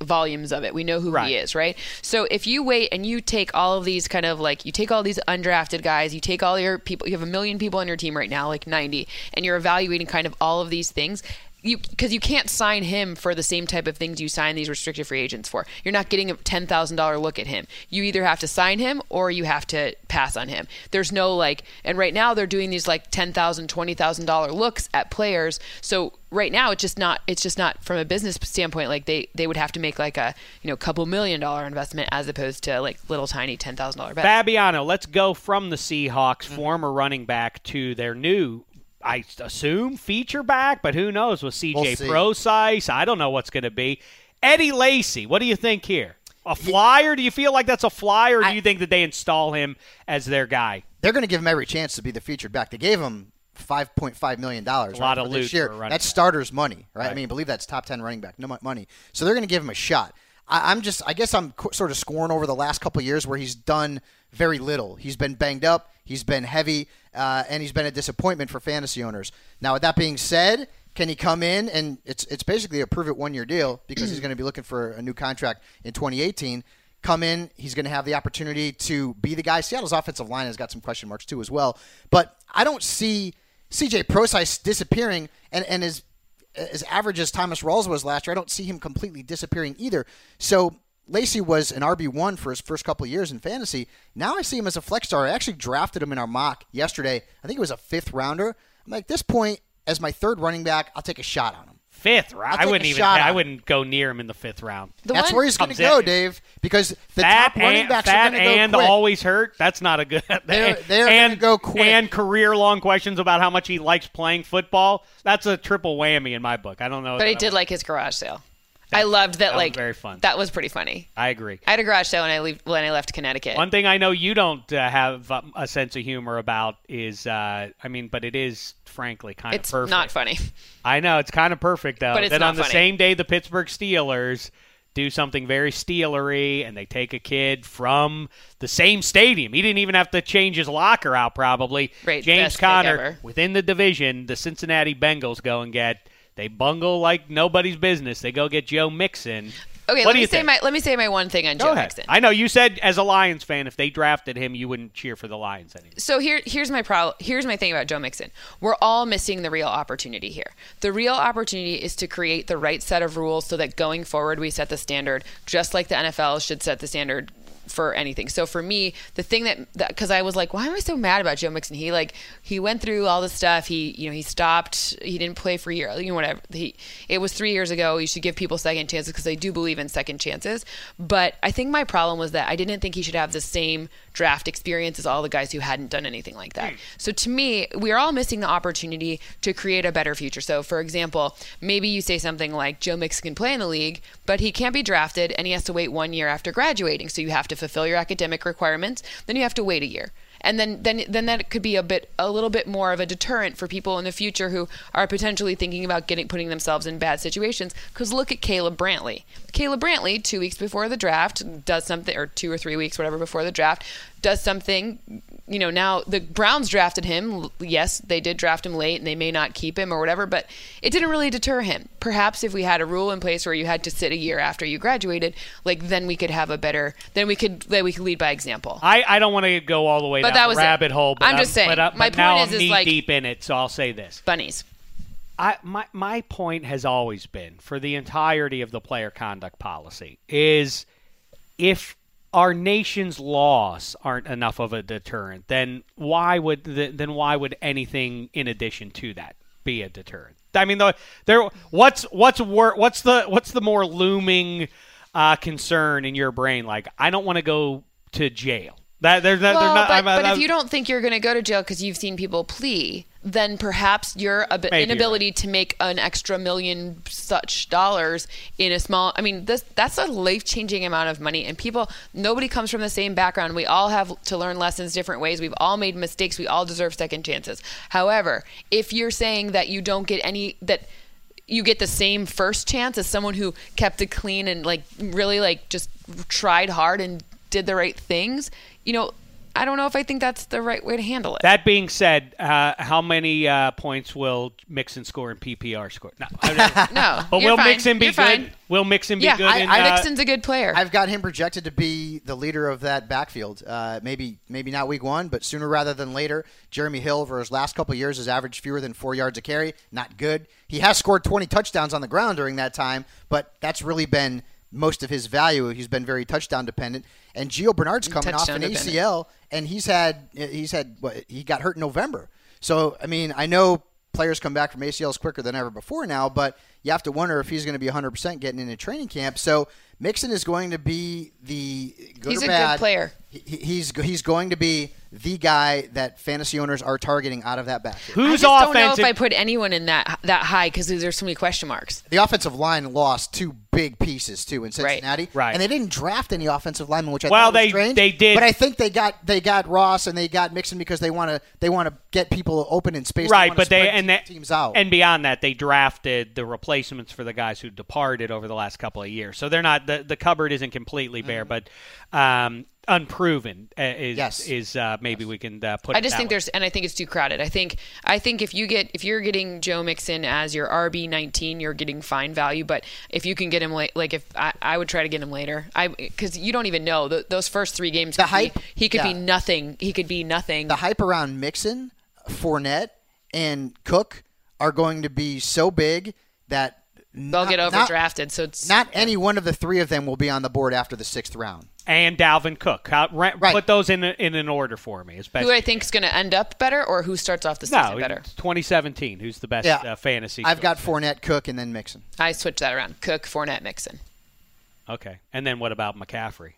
volumes of it. We know who Right. he is, right? So if you wait and you take all of these kind of like you take all these undrafted guys, you take all your people, you have a million people on your team right now, like 90, and you're evaluating kind of all of these things. You, because you can't sign him for the same type of things you sign these restricted free agents for. You're not getting a ten thousand dollar look at him. You either have to sign him or you have to pass on him. There's no like, and right now they're doing these like ten thousand, twenty thousand dollar looks at players. So right now it's just not it's just not from a business standpoint like they they would have to make like a you know couple million dollar investment as opposed to like little tiny ten thousand dollar bet. Fabiano, let's go from the Seahawks, Mm-hmm. former running back, to their new, I assume, feature back, but who knows with CJ We'll see. Prosise? I don't know what's going to be. Eddie Lacy, what do you think here? A flyer? Do you feel like that's a flyer, or do you think that they install him as their guy? They're going to give him every chance to be the featured back. They gave him five point five million dollars. A lot of this loot year. for a running That's back. starters' money, right? I Right. mean, believe that's top ten running back, no money. So they're going to give him a shot. I, I'm just, I guess, I'm sort of scoring over the last couple of years where he's done very little. He's been banged up, he's been heavy, uh, and he's been a disappointment for fantasy owners. Now, with that being said. Can he come in and it's it's basically a prove it one year deal because he's going to be looking for a new contract in 2018 come in. He's going to have the opportunity to be the guy. Seattle's offensive line has got some question marks too as well. But I don't see CJ Prosise disappearing and, and as as average as Thomas Rawls was last year, I don't see him completely disappearing either. So Lacy was an RB one for his first couple of years in fantasy. Now I see him as a flex star. I actually drafted him in our mock yesterday. I think it was a fifth rounder. I'm like, at this point, as my third running back, I'll take a shot on him. Fifth round. I'll I take wouldn't even. shot I wouldn't go near him in the fifth round. The That's where he's going to go, in. Dave, because the fat top running and, backs fat are going to go and quick. always hurt. That's not a good. They're- they're and, gonna go quick. And career long questions about how much he likes playing football. That's a triple whammy in my book. I don't know. But that I I did would- like his garage sale. I loved that. that like very fun. That was pretty funny. I agree. I had a garage sale when I leave, when I left Connecticut. One thing I know you don't uh, have um, a sense of humor about is, uh, I mean, but it is frankly kind it's of perfect. not funny. I know it's kind of perfect though. But it's that on the funny. same day the Pittsburgh Steelers do something very Steelery, and they take a kid from the same stadium. He didn't even have to change his locker out. Probably Right, James Conner within the division. The Cincinnati Bengals go and get. They bungle like nobody's business. They go get Joe Mixon. Okay, What let do me you say think? my let me say my one thing on Go Joe ahead. Mixon. I know you said as a Lions fan, if they drafted him, you wouldn't cheer for the Lions anymore. so here here's my problem here's my thing about Joe Mixon. We're all missing the real opportunity here. The real opportunity is to create the right set of rules so that going forward we set the standard just like the NFL should set the standard for anything. So for me, the thing that because I was like, why am I so mad about Joe Mixon? He like he went through all this stuff. He you know he stopped. He didn't play for a year. You know whatever. He it was three years ago. You should give people second chances because I do believe in second chances. But I think my problem was that I didn't think he should have the same draft experience as all the guys who hadn't done anything like that. Hmm. So to me, we are all missing the opportunity to create a better future. So for example, maybe you say something like Joe Mixon can play in the league, but he can't be drafted and he has to wait one year after graduating. So you have to fulfill your academic requirements. Then you have to wait a year and then then then that could be a bit a little bit more of a deterrent for people in the future who are potentially thinking about getting putting themselves in bad situations. Because look at Caleb Brantley. Caleb Brantley 2 weeks before the draft does something or 2 or 3 weeks whatever before the draft does something you know now the Browns drafted him yes they did draft him late and they may not keep him or whatever but it didn't really deter him perhaps if we had a rule in place where you had to sit a year after you graduated like then we could have a better then we could then we could lead by example I, I don't want to go all the way But down that the was it. rabbit hole. But I'm just saying. But, uh, My but point is- I'm is knee like- deep in it, so I'll say this: bunnies I my my point has always been for the entirety of the player conduct policy is if our nation's laws aren't enough of a deterrent, then why would the, then why would anything in addition to that be a deterrent? I mean, the, there what's what's wor- what's the what's the more looming uh, concern in your brain? Like, I don't want to go to jail. That there's not, well, not, but, I'm- but I'm- if you don't think you're going to go to jail because you've seen people plea, then perhaps your ab- inability to make an extra million such dollars in a small I mean this that's a life-changing amount of money and people nobody comes from the same background. We all have to learn lessons different ways. We've all made mistakes. We all deserve second chances. However, if you're saying that you don't get any that you get the same first chance as someone who kept it clean and like really like just tried hard and did the right things, you know, I don't know if I think that's the right way to handle it. That being said, uh, how many uh, points will Mixon score in PPR score? No, I- no, but you're will fine. Mixon be You're good? fine. Will Mixon be yeah, good? I, in, I, uh, Mixon's a good player. I've got him projected to be the leader of that backfield. Uh, maybe maybe not week one, but sooner rather than later. Jeremy Hill, for his last couple of years, has averaged fewer than four yards a carry. Not good. He has scored 20 touchdowns on the ground during that time, but that's really been most of his value. He's been very touchdown dependent. And Gio Bernard's coming off an. ACL, and he's had he's had what he got hurt in November. So I mean, I know players come back from ACLs quicker than ever before now, but you have to wonder if he's going to be 100% getting into training camp. So Mixon is going to be the good He's or a good bad, player. he- he's he's going to be the guy that fantasy owners are targeting out of that backfield. I Who's just don't know if I put anyone in that that high because there's so many question marks. The offensive line lost two big pieces too in Cincinnati, Right. And they didn't draft any offensive linemen, which I Well, thought was they- strange. they did- but I think they got they got Ross and they got Mixon because they want to they want to get people open in space. right, wanna but they and that teams out. and beyond that, they drafted the replacements for the guys who departed over the last couple of years. So they're not the the cupboard isn't completely bare, but um, unproven uh, is Yes. is uh, maybe we can uh, put. I just that think way. there's, and I think it's too crowded. I think, I think if you get, if you're getting Joe Mixon as your RB 19, you're getting fine value. But if you can get him late, like if I, I would try to get him later, I because you don't even know Th those first three games. The could be- hype- he could be nothing. He could be nothing. the hype around Mixon, Fournette, and Cook are going to be so big that They'll not- get not- overdrafted. so it's Not any one of the three of them will be on the board after the sixth round. and Dalvin Cook. How, ra- Right. Put those in a, in an order for me, especially. who I think is going to end up better, or who starts off the season no, better. 2017. Who's the best Yeah. uh, fantasy? I've got choice? Fournette, Cook, and then Mixon. I switch that around: Cook, Fournette, Mixon. Okay, and then what about McCaffrey?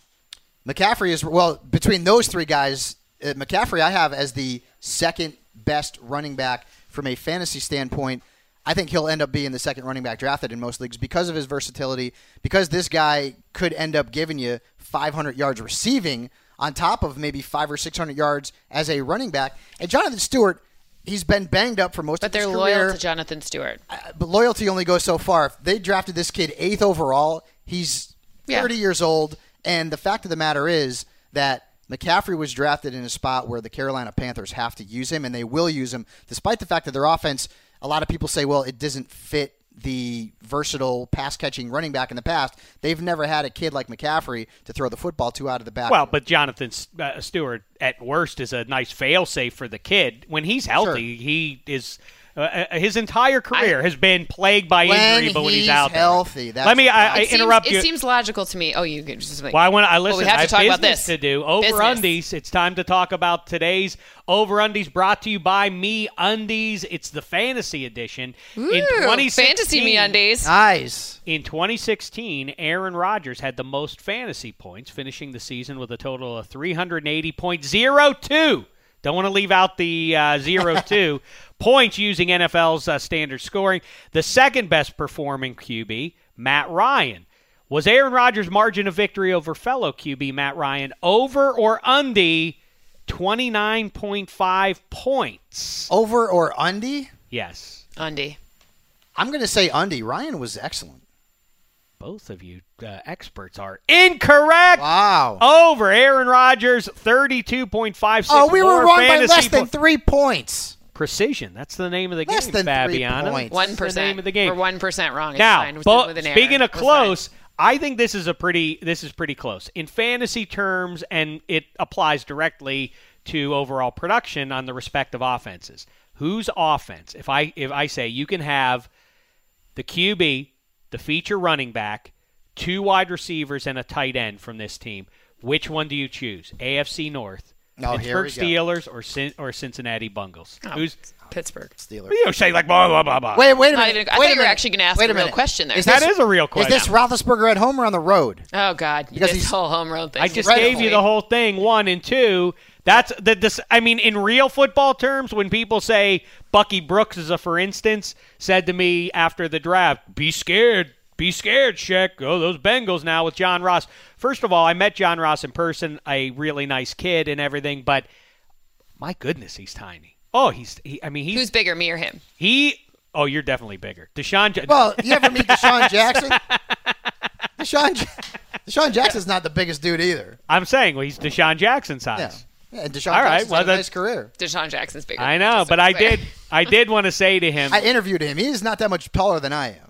McCaffrey is well between those three guys. Uh, McCaffrey I have as the second best running back from a fantasy standpoint. I think he'll end up being the second running back drafted in most leagues because of his versatility. Because this guy could end up giving you 500 yards receiving on top of maybe five or 600 yards as a running back. And Jonathan Stewart, he's been banged up for most But of his career. But they're loyal to Jonathan Stewart. Uh, but loyalty only goes so far. If they drafted this kid eighth overall, he's Yeah. 30 years old, and the fact of the matter is that McCaffrey was drafted in a spot where the Carolina Panthers have to use him, and they will use him, despite the fact that their offense. A lot of people say, well, it doesn't fit the versatile pass catching running back in the past. They've never had a kid like McCaffrey to throw the football to out of the back. Well, but Jonathan uh, Stewart at worst is a nice failsafe for the kid. When he's healthy, he is. Uh, uh, his entire career has been plagued by When injury, but when he's, he's out there- healthy, that's let me. the I, I problem. It seems- interrupt it seems logical to me. Oh, you could just like. Well, I want. I Well, listen. we have I to talk about business this. to do. Over Business. undies. It's time to talk about today's over undies. Brought to you by Me Undies. It's the fantasy edition. in Ooh, 2016, fantasy me undies. nice. In 2016, Aaron Rodgers had the most fantasy points, finishing the season with a total of 380.02. Don't want to leave out the uh, 02 points using NFL's uh, standard scoring. The second best performing QB, Matt Ryan. Was Aaron Rodgers' margin of victory over fellow QB Matt Ryan over or under 29.5 points? Over or Undy? Yes. Undy. I'm going to say Undy. Ryan was excellent. Both of you uh, experts are incorrect. Wow. over Aaron Rodgers, 32.56. Oh, we were wrong by fantasy less than three points. precision. That's the name of the Less game, than three Fabiano. points. One That's the percent. name of the game. We're one percent wrong. It's now, fine. With, with an error. speaking of close. I think this is a pretty this is pretty close in fantasy terms, and it applies directly to overall production on the respective offenses. Whose offense? If I if I say you can have the QB, the feature running back, two wide receivers, and a tight end from this team, which one do you choose? AFC North, Oh, Pittsburgh. Steelers, or Cin- or Cincinnati Bungles? Oh, Who's Pittsburgh. Steelers. you know, say like blah blah blah blah. Wait, wait a minute. even- I wait thought a you were actually gonna ask Wait a real minute. question there. Is That this, is a real question. Is this. Roethlisberger at home or on the road? Oh God, Because this he's- whole home road thing. I just Right. gave you the whole thing, one and two. That's the this. I mean, in real football terms, when people say Bucky Brooks is a, for instance, said to me after the draft, "Be scared, be scared, Sheck. Oh, those Bengals now with John Ross." First of all, I met John Ross in person, a really nice kid and everything, but my goodness, he's tiny. Oh, he's. He, I mean, he's Who's bigger, me or him? he. Oh, you're definitely bigger, DeSean. Ja- Well, you ever meet DeSean Jackson? DeSean, Ja- DeSean Jackson's not the biggest dude either. I'm saying, well, he's DeSean Jackson size. Yeah. Yeah, and DeSean All right, Jackson's well, had a that's- nice career. DeSean Jackson's bigger. I know, but I did. I did want to say to him. I interviewed him. He is not that much taller than I am.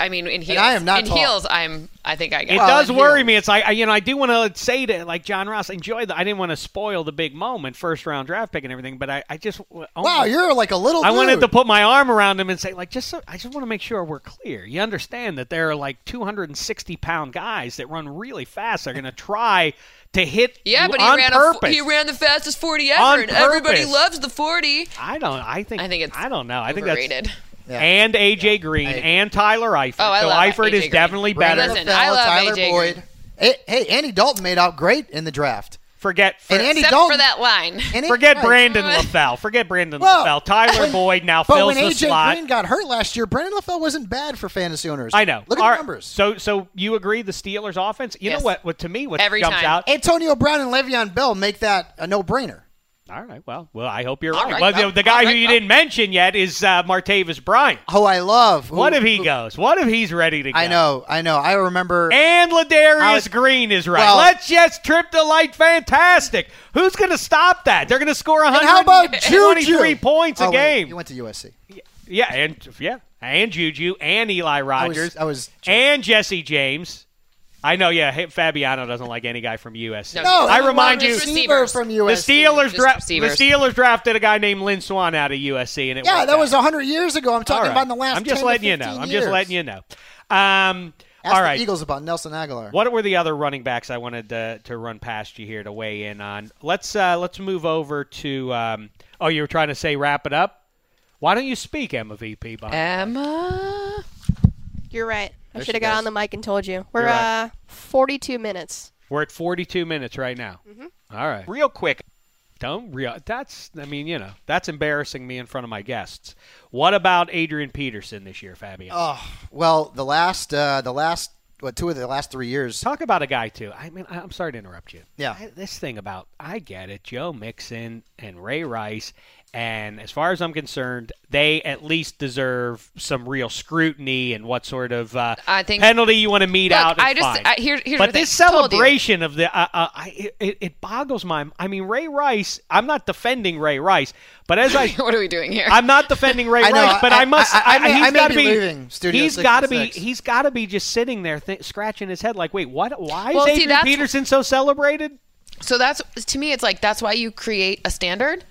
I mean, in heels, I am not in tall. heels, I'm. I think I got. It Well, does worry heels. me. It's like I- you know, I do want to say to like John Ross, enjoy the. I didn't want to spoil the big moment, first round draft pick and everything, but I, I just oh Wow, you're like a little. I wanted to put my arm around him and say, like, just so, I just want to make sure we're clear. You understand that there are like 260 pound guys that run really fast. They're going to try to hit Yeah, but he on ran purpose. a he ran the fastest 40 On ever, and everybody loves the 40. I don't. I think. I think it's I don't know. I think Overrated. that's. Yeah. And AJ Green I- and Tyler Eifert. Oh, I so love Eifert AJ is Green. definitely better. Listen, LaFell, I love Tyler AJ Boyd. Green. Hey, hey, Andy Dalton made out great in the draft. Forget. And Andy Except Dalton for that line. and it- Forget right. Brandon LaFell. Forget Brandon Well, LaFell. Tyler when- Boyd now But fills when the AJ slot. Green got hurt last year, Brandon LaFell wasn't bad for fantasy owners. I know. Look at All the numbers. So, so you agree the Steelers' offense? You Yes. know what? What to me, what Every jumps time. out? Antonio Brown and Le'Veon Bell make that a no-brainer. All right. Well, well, I hope you're All right. right, well, well, the, the guy all who right, you well. didn't mention yet is uh, Martavis Bryant. Oh, I love. What Who- if he who- goes? What if he's ready to go? I know, I know. I remember. And Ladarius was- Green is right. Well- Let's just trip the light. Fantastic. Who's going to stop that? They're going to score and how about 123 Juju? points a Oh, wait, game. He went to USC. yeah, and yeah, and Juju and Eli I Rogers was, I was and Jesse James. I know, yeah. hey, Fabiano doesn't like any guy from USC. No, no. I remind you, receiver receivers. from the USC. Steelers just draft the. Steelers drafted a guy named Lynn Swann out of USC, and it Yeah, that out. was hundred years ago. I'm talking All right. about in the last. I'm just 10 to letting you know. 15 I'm just letting you know. Um, Ask all the. Eagles about Nelson Agholor. What were the other running backs I wanted to, to run past you here to weigh in on? Let's uh, let's move over to. Um, oh, you were trying to say wrap it up. Why don't you speak, Emma VP? Bob? Emma. You're right. I should have got goes. on the mic and told you. We're right. uh 42 minutes. We're at 42 minutes right now. All right. Real quick. Don't real. That's. I mean, you know, that's embarrassing me in front of my guests. What about Adrian Peterson this year, Fabian? Oh well, the last, uh, the last, what two of the last three years? Talk about a guy too. I mean, I- I'm sorry to interrupt you. Yeah. I, this thing about I get it. Joe Mixon and Ray Rice, and as far as I'm concerned, they at least deserve some real scrutiny and what sort of uh, I think- penalty you want to mete Look, out. I just fine. I, here, here's but the thing. this celebration of the, uh, uh, I, it, it boggles my. I mean, Ray Rice. I'm not defending Ray Rice, but as I what are we doing here? I'm not defending Ray know, Rice, but I, I- must. I- I may- he's I may gotta be leaving He's got to be. He's got to be just sitting there, th- scratching his head, like, wait, what? Why Well, is see, Adrian Peterson so celebrated? So that's to me, it's like that's why you create a standard,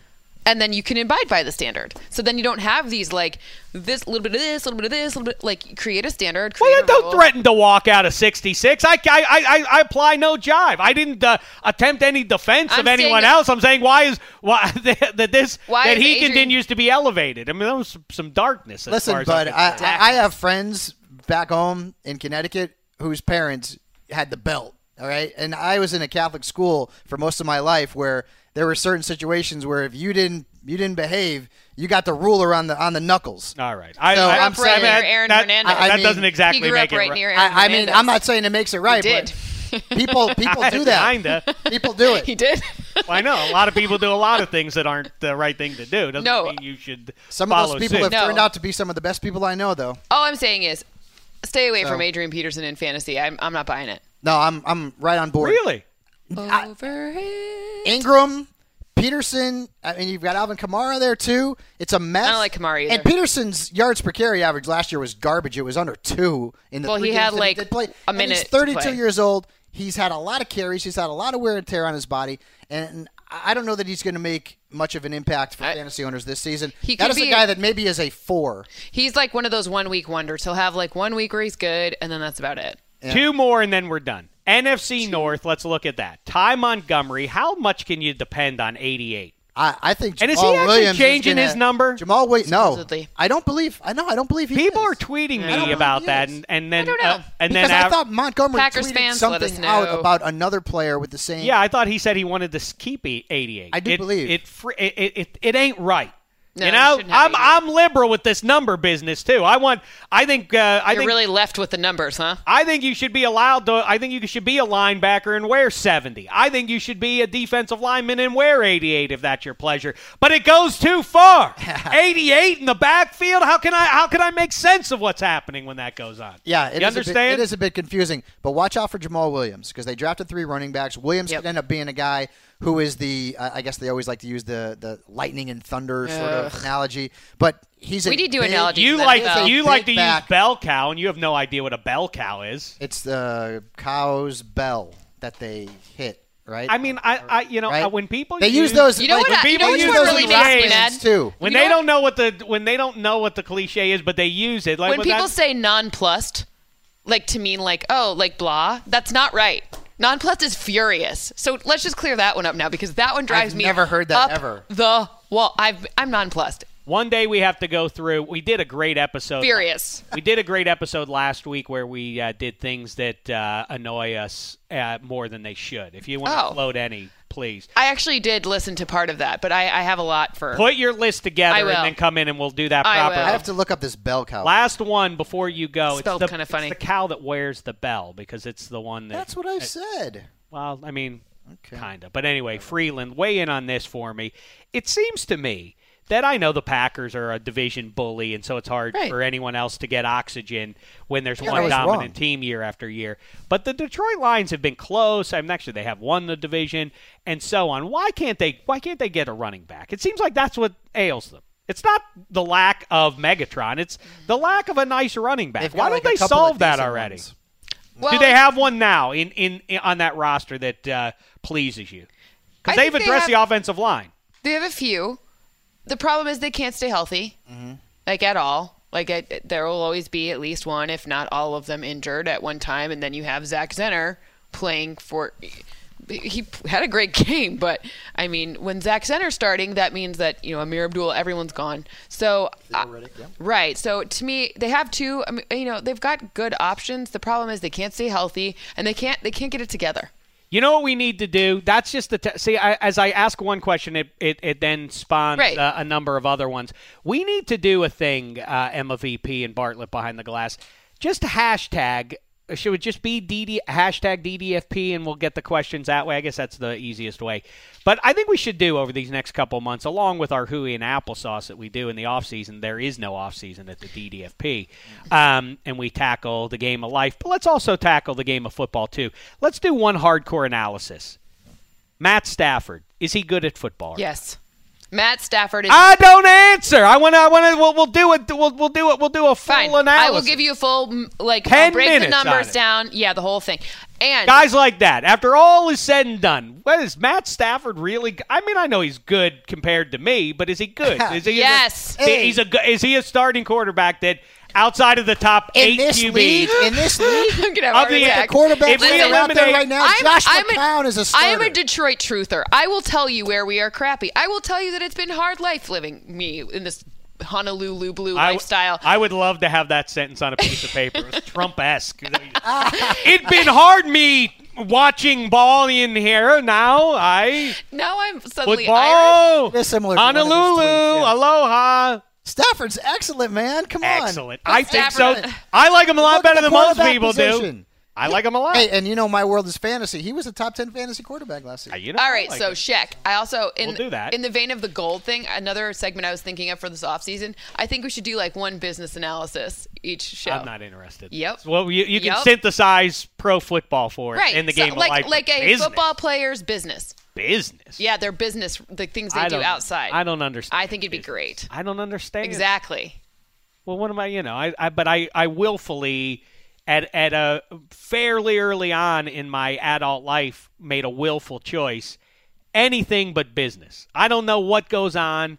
and then you can abide by the standard. So then you don't have these like this little bit of this, little bit of this, little bit like create a standard. Create Well, a don't rule. threaten to walk out of 66. I, I, I, I apply no jive. I didn't uh, attempt any defense I'm of anyone that- else. I'm saying why is why that this Why that is he Adrian- continues to be elevated. I mean, there was some, some darkness. As Listen, far as bud, I'm I, concerned. I I have friends back home in Connecticut whose parents had the belt. All right, and I was in a Catholic school for most of my life where there were certain situations where if you didn't you didn't behave, you got the ruler on the on the knuckles. All right. I, So I, I'm I'm saying- saying that, Near Aaron that, Hernandez. I that mean, doesn't exactly he grew make up right it near Aaron I, I mean, Hernandez. I'm not saying it makes it right, He did. but people people do that. Kinda. People do it. he did. Well, I know a lot of people do a lot of things that aren't the right thing to do. Doesn't No. mean you should Some of follow those people suit. have No. turned out to be some of the best people I know, though. All I'm saying is, stay away So- from Adrian Peterson in fantasy. I'm, I'm not buying it. No, I'm I'm right on board. Really? Overhit. Ingram, Peterson. I mean, you've got Alvin Kamara there too. It's a mess. I don't like Kamara either. And Peterson's yards per carry average last year was garbage. It was under two in the. Well, three he games had, that like, did play. a And minute He's to 32 play. years old. He's had a lot of carries. He's had a lot of wear and tear on his body, and I don't know that he's going to make much of an impact for fantasy owners this season. He that could be a guy that maybe is a four. He's like one of those one week wonders. He'll have like one week where he's good, and then that's about it. Two more and then we're done. NFC North, let's look at that. Ty Montgomery, how much can you depend on 88? I, I think And is he actually Williams changing gonna- his number? Jamaal Williams, no, I don't believe. I know, I don't believe he People is. are tweeting I don't me about that, and, and then I don't know. uh, and because then I av- thought Montgomery Packers tweeted fans, let us something out about another player with the same. yeah, I thought he said he wanted to keep e- 88. I do it, believe. it, it, it, it. It ain't right. No, you you know, shouldn't I'm 88. I'm liberal with this number business too. I want. I think. Uh, I You're think really left with the numbers, huh? I think you should be allowed to. I think you should be a linebacker and wear 70. I think you should be a defensive lineman and wear 88 if that's your pleasure. But it goes too far. 88 in the backfield. How can I? How can I make sense of what's happening when that goes on? Yeah, it you is a bit- understand? it is a bit confusing, but watch out for Jamaal Williams because they drafted three running backs. Williams Yep. could end up being a guy who is the I guess they always like to use the the lightning and thunder sort of analogy, but he's a We need to do big- analogies You like NFL. you like to back. use bell cow, and you have no idea what a bell cow is. It's the cow's bell that they hit, right? I mean, I, I you know, Right? uh, when people they use use, those. You know like, what? when I- you know people use those really in makes me too. when You they know don't know what the when they don't know what the cliche is, but they use it. Like when with people that- say nonplussed, like to mean like oh like blah, that's not right. Nonplussed is furious. So let's just clear that one up now because that one drives me. I've me. never heard that up ever. The well, I've I'm nonplussed. One day we have to go through. We did a great episode. Furious. We did a great episode last week where we uh, did things that uh, annoy us uh, more than they should. If you want to Oh. float any, please I actually did listen to part of that, but I, I have a lot for. put your list together I will. and then come in and we'll do that I properly. will. I have to look up this bell cow. Last one before you go. It's Spelled the, kinda it's funny. the cow that wears the bell because it's the one that. That's what I said. Well, I mean, Okay. kind of. But anyway, Frelund, weigh in on this for me. It seems to me that I know the Packers are a division bully, and so it's hard Right. for anyone else to get oxygen when there's one dominant wrong. team year after year. But the Detroit Lions have been close. I'm mean, actually, they have won the division, and so on. Why can't they? Why can't they get a running back? It seems like that's what ails them. It's not the lack of Megatron; it's the lack of a nice running back. Why like, don't they solve that already? ones. well, Do they have one now in, in, in on that roster that uh, pleases you? Because they've they addressed have- the offensive line. They have a few. The problem is they can't stay healthy, like at all. Like there will always be at least one, if not all of them, injured at one time, and then you have Zach Zenner playing for. He had a great game, but I mean, when Zach Zenner's starting, that means that you know Ameer Abdul, everyone's gone. So, uh, right. So to me, they have two. I mean, you know, they've got good options. The problem is they can't stay healthy, and they can't they can't get it together. You know what we need to do? That's just the t- see. I, as I ask one question, it it, it then spawns Right. uh, a number of other ones. We need to do a thing, uh, Emma VP and Bartlett behind the glass. Just hashtag. Should it just be DD hashtag DDFP and we'll get the questions that way? I guess that's the easiest way. But I think we should do over these next couple months, along with our hooey and applesauce that we do in the off season. There is no off season at the DDFP, um, and we tackle the game of life. But let's also tackle the game of football too. Let's do one hardcore analysis. Matt Stafford is he good at football? Yes, Matt Stafford is I don't answer. I want to. I want to. We'll, we'll do it. We'll, we'll do it. We'll do a full Fine. analysis. I will give you a full like 10 I'll break the minutes on numbers down. Yeah, the whole thing. And guys like that. After all is said and done, what is Matt Stafford really? I mean, I know he's good compared to me, but is he good? Is he? Yes. Is, a, he's a. Is he a starting quarterback that outside of the top In eight this QBs? league, in this league, I'm gonna have Of a the quarterback If we that are out there eliminate- right now, I'm- Josh I'm a- McCown is a I starter. I am a Detroit truther. I will tell you where we are crappy. I will tell you that it's been hard life living me in this Honolulu blue I- lifestyle. I would love to have that sentence on a piece of paper. It was Trump-esque. It'd been hard me watching ball in here. Now I now I'm suddenly Irish. football. It is similar to one of his Honolulu, tweets, yeah. aloha. Stafford's excellent, man. Come on. Excellent. I think Stafford- so. I like him a lot Look at better the than most quarterback people do. position. I like him a lot. Hey, and you know my world is fantasy. He was a top ten fantasy quarterback last year. Uh, you know, All I like so it. Sheck. I also in We'll do that. in the vein of the gold thing. Another segment I was thinking of for this off season. I think we should do like one business analysis each show. I'm not interested. Yep. Well, you, you can Yep. synthesize pro football for it right in the so game like life. like a business. football player's business. Business. Yeah, their business, the things they I do outside. I don't understand. I think it'd be great. I don't understand. Exactly. Well, what am I? You know, I, I but I I willfully at at a fairly early on in my adult life made a willful choice anything but business. I don't know what goes on.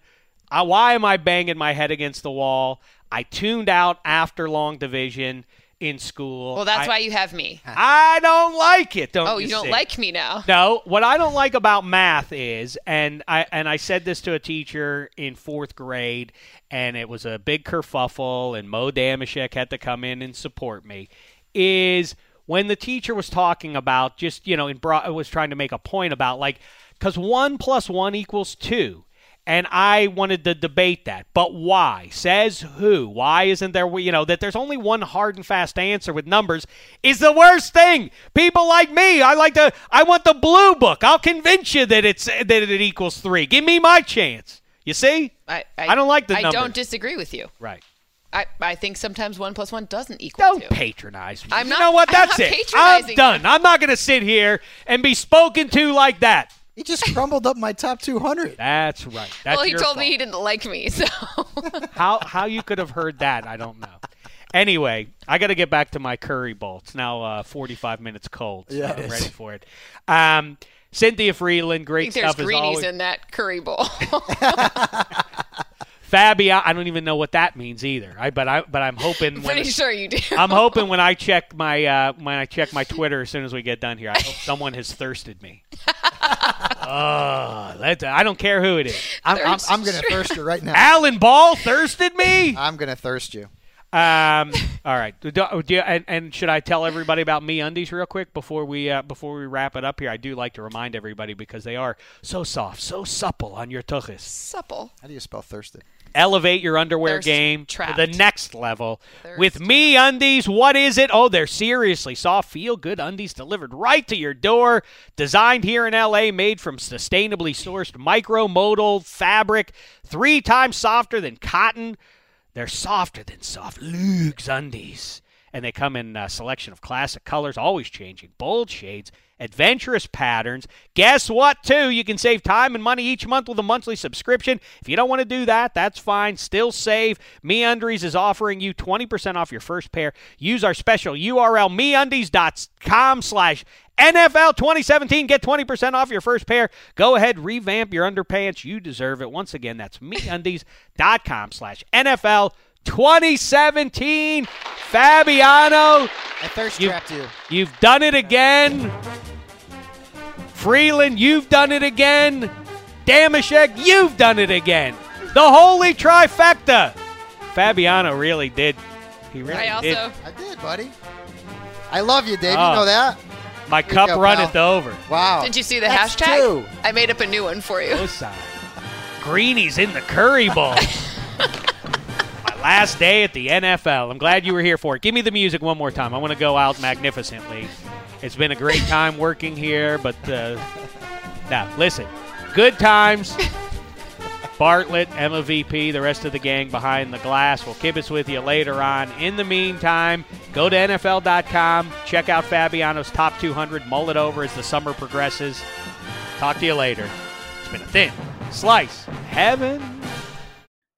I, why am I banging my head against the wall? I tuned out after long division in school. Well, that's I, why you have me. I don't like it. Don't Oh, you don't see? like me now. No, what I don't like about math is, and I and I said this to a teacher in fourth grade, and it was a big kerfuffle, and Mo Dameshek had to come in and support me. Is when the teacher was talking about just you know, and bro- was trying to make a point about like because one plus one equals two. And I wanted to debate that. But why? Says who? Why isn't there, you know, that there's only one hard and fast answer with numbers is the worst thing. People like me, I like to, I want the blue book. I'll convince you that it's, that it equals three. Give me my chance. You see? I, I don't like the I numbers. don't disagree with you. Right. I, I think sometimes one plus one doesn't equal Don't two. patronize me. I'm you not- know what? I'm That's not it. I'm done. I'm not going to sit here and be spoken to like that. He just crumbled up my top 200. That's right. That's well, he told fault. me he didn't like me, so how how you could have heard that, I don't know. Anyway, I got to get back to my curry bowl. It's now uh, 45 minutes cold. So Yeah, it I'm is. ready for it. Um, Cynthia Frelund, I great think there's stuff as greenies always. in that curry bowl. Fabia, I don't even know what that means either. I but I but I'm hoping when Pretty sure you do. I'm hoping when I check my uh, when I check my Twitter as soon as we get done here, I hope someone has thirsted me. Oh, let I don't care who it is. I'm, I'm, I'm going to thirst you right now. Alan Ball thirsted me. I'm going to thirst you. Um, all right. Do, do you, and, and should I tell everybody about Me Undies real quick before we uh, before we wrap it up here? I do like to remind everybody because they are so soft, so supple on your tuchus. Supple. How do you spell thirsted? Elevate your underwear Thirst game trapped. to the next level Thirst. with Me Undies. What is it? Oh, they're seriously soft, feel good undies delivered right to your door. Designed here in LA, made from sustainably sourced micromodal fabric, three times softer than cotton. They're softer than soft lugs undies. And they come in a selection of classic colors, always changing, bold shades, adventurous patterns. Guess what, too? You can save time and money each month with a monthly subscription. If you don't want to do that, that's fine. Still save. MeUndies is offering you 20% off your first pair. Use our special URL, MeUndies.com slash NFL 2017. Get 20% off your first pair. Go ahead, revamp your underpants. You deserve it. Once again, that's MeUndies.com slash NFL 2017. Fabiano, I thirst You- trapped you. you've done it again. Frelund, you've done it again. Dameshek, you've done it again. The holy trifecta. Fabiano really did. He really I did. also I did, buddy. I love you, Dave. Oh. You know that? My you cup go, runneth pal. over. Wow. did you see the That's hashtag? two. I made up a new one for you. Osai. Greenies in the curry bowl. Last day at the NFL. I'm glad you were here for it. Give me the music one more time. I want to go out magnificently. It's been a great time working here, but uh, now listen, good times. Bartlett, Emma VP, the rest of the gang behind the glass. We'll kibitz with you later on. In the meantime, go to NFL.com. Check out Fabiano's top 200. Mull it over as the summer progresses. Talk to you later. It's been a thin slice. Heaven.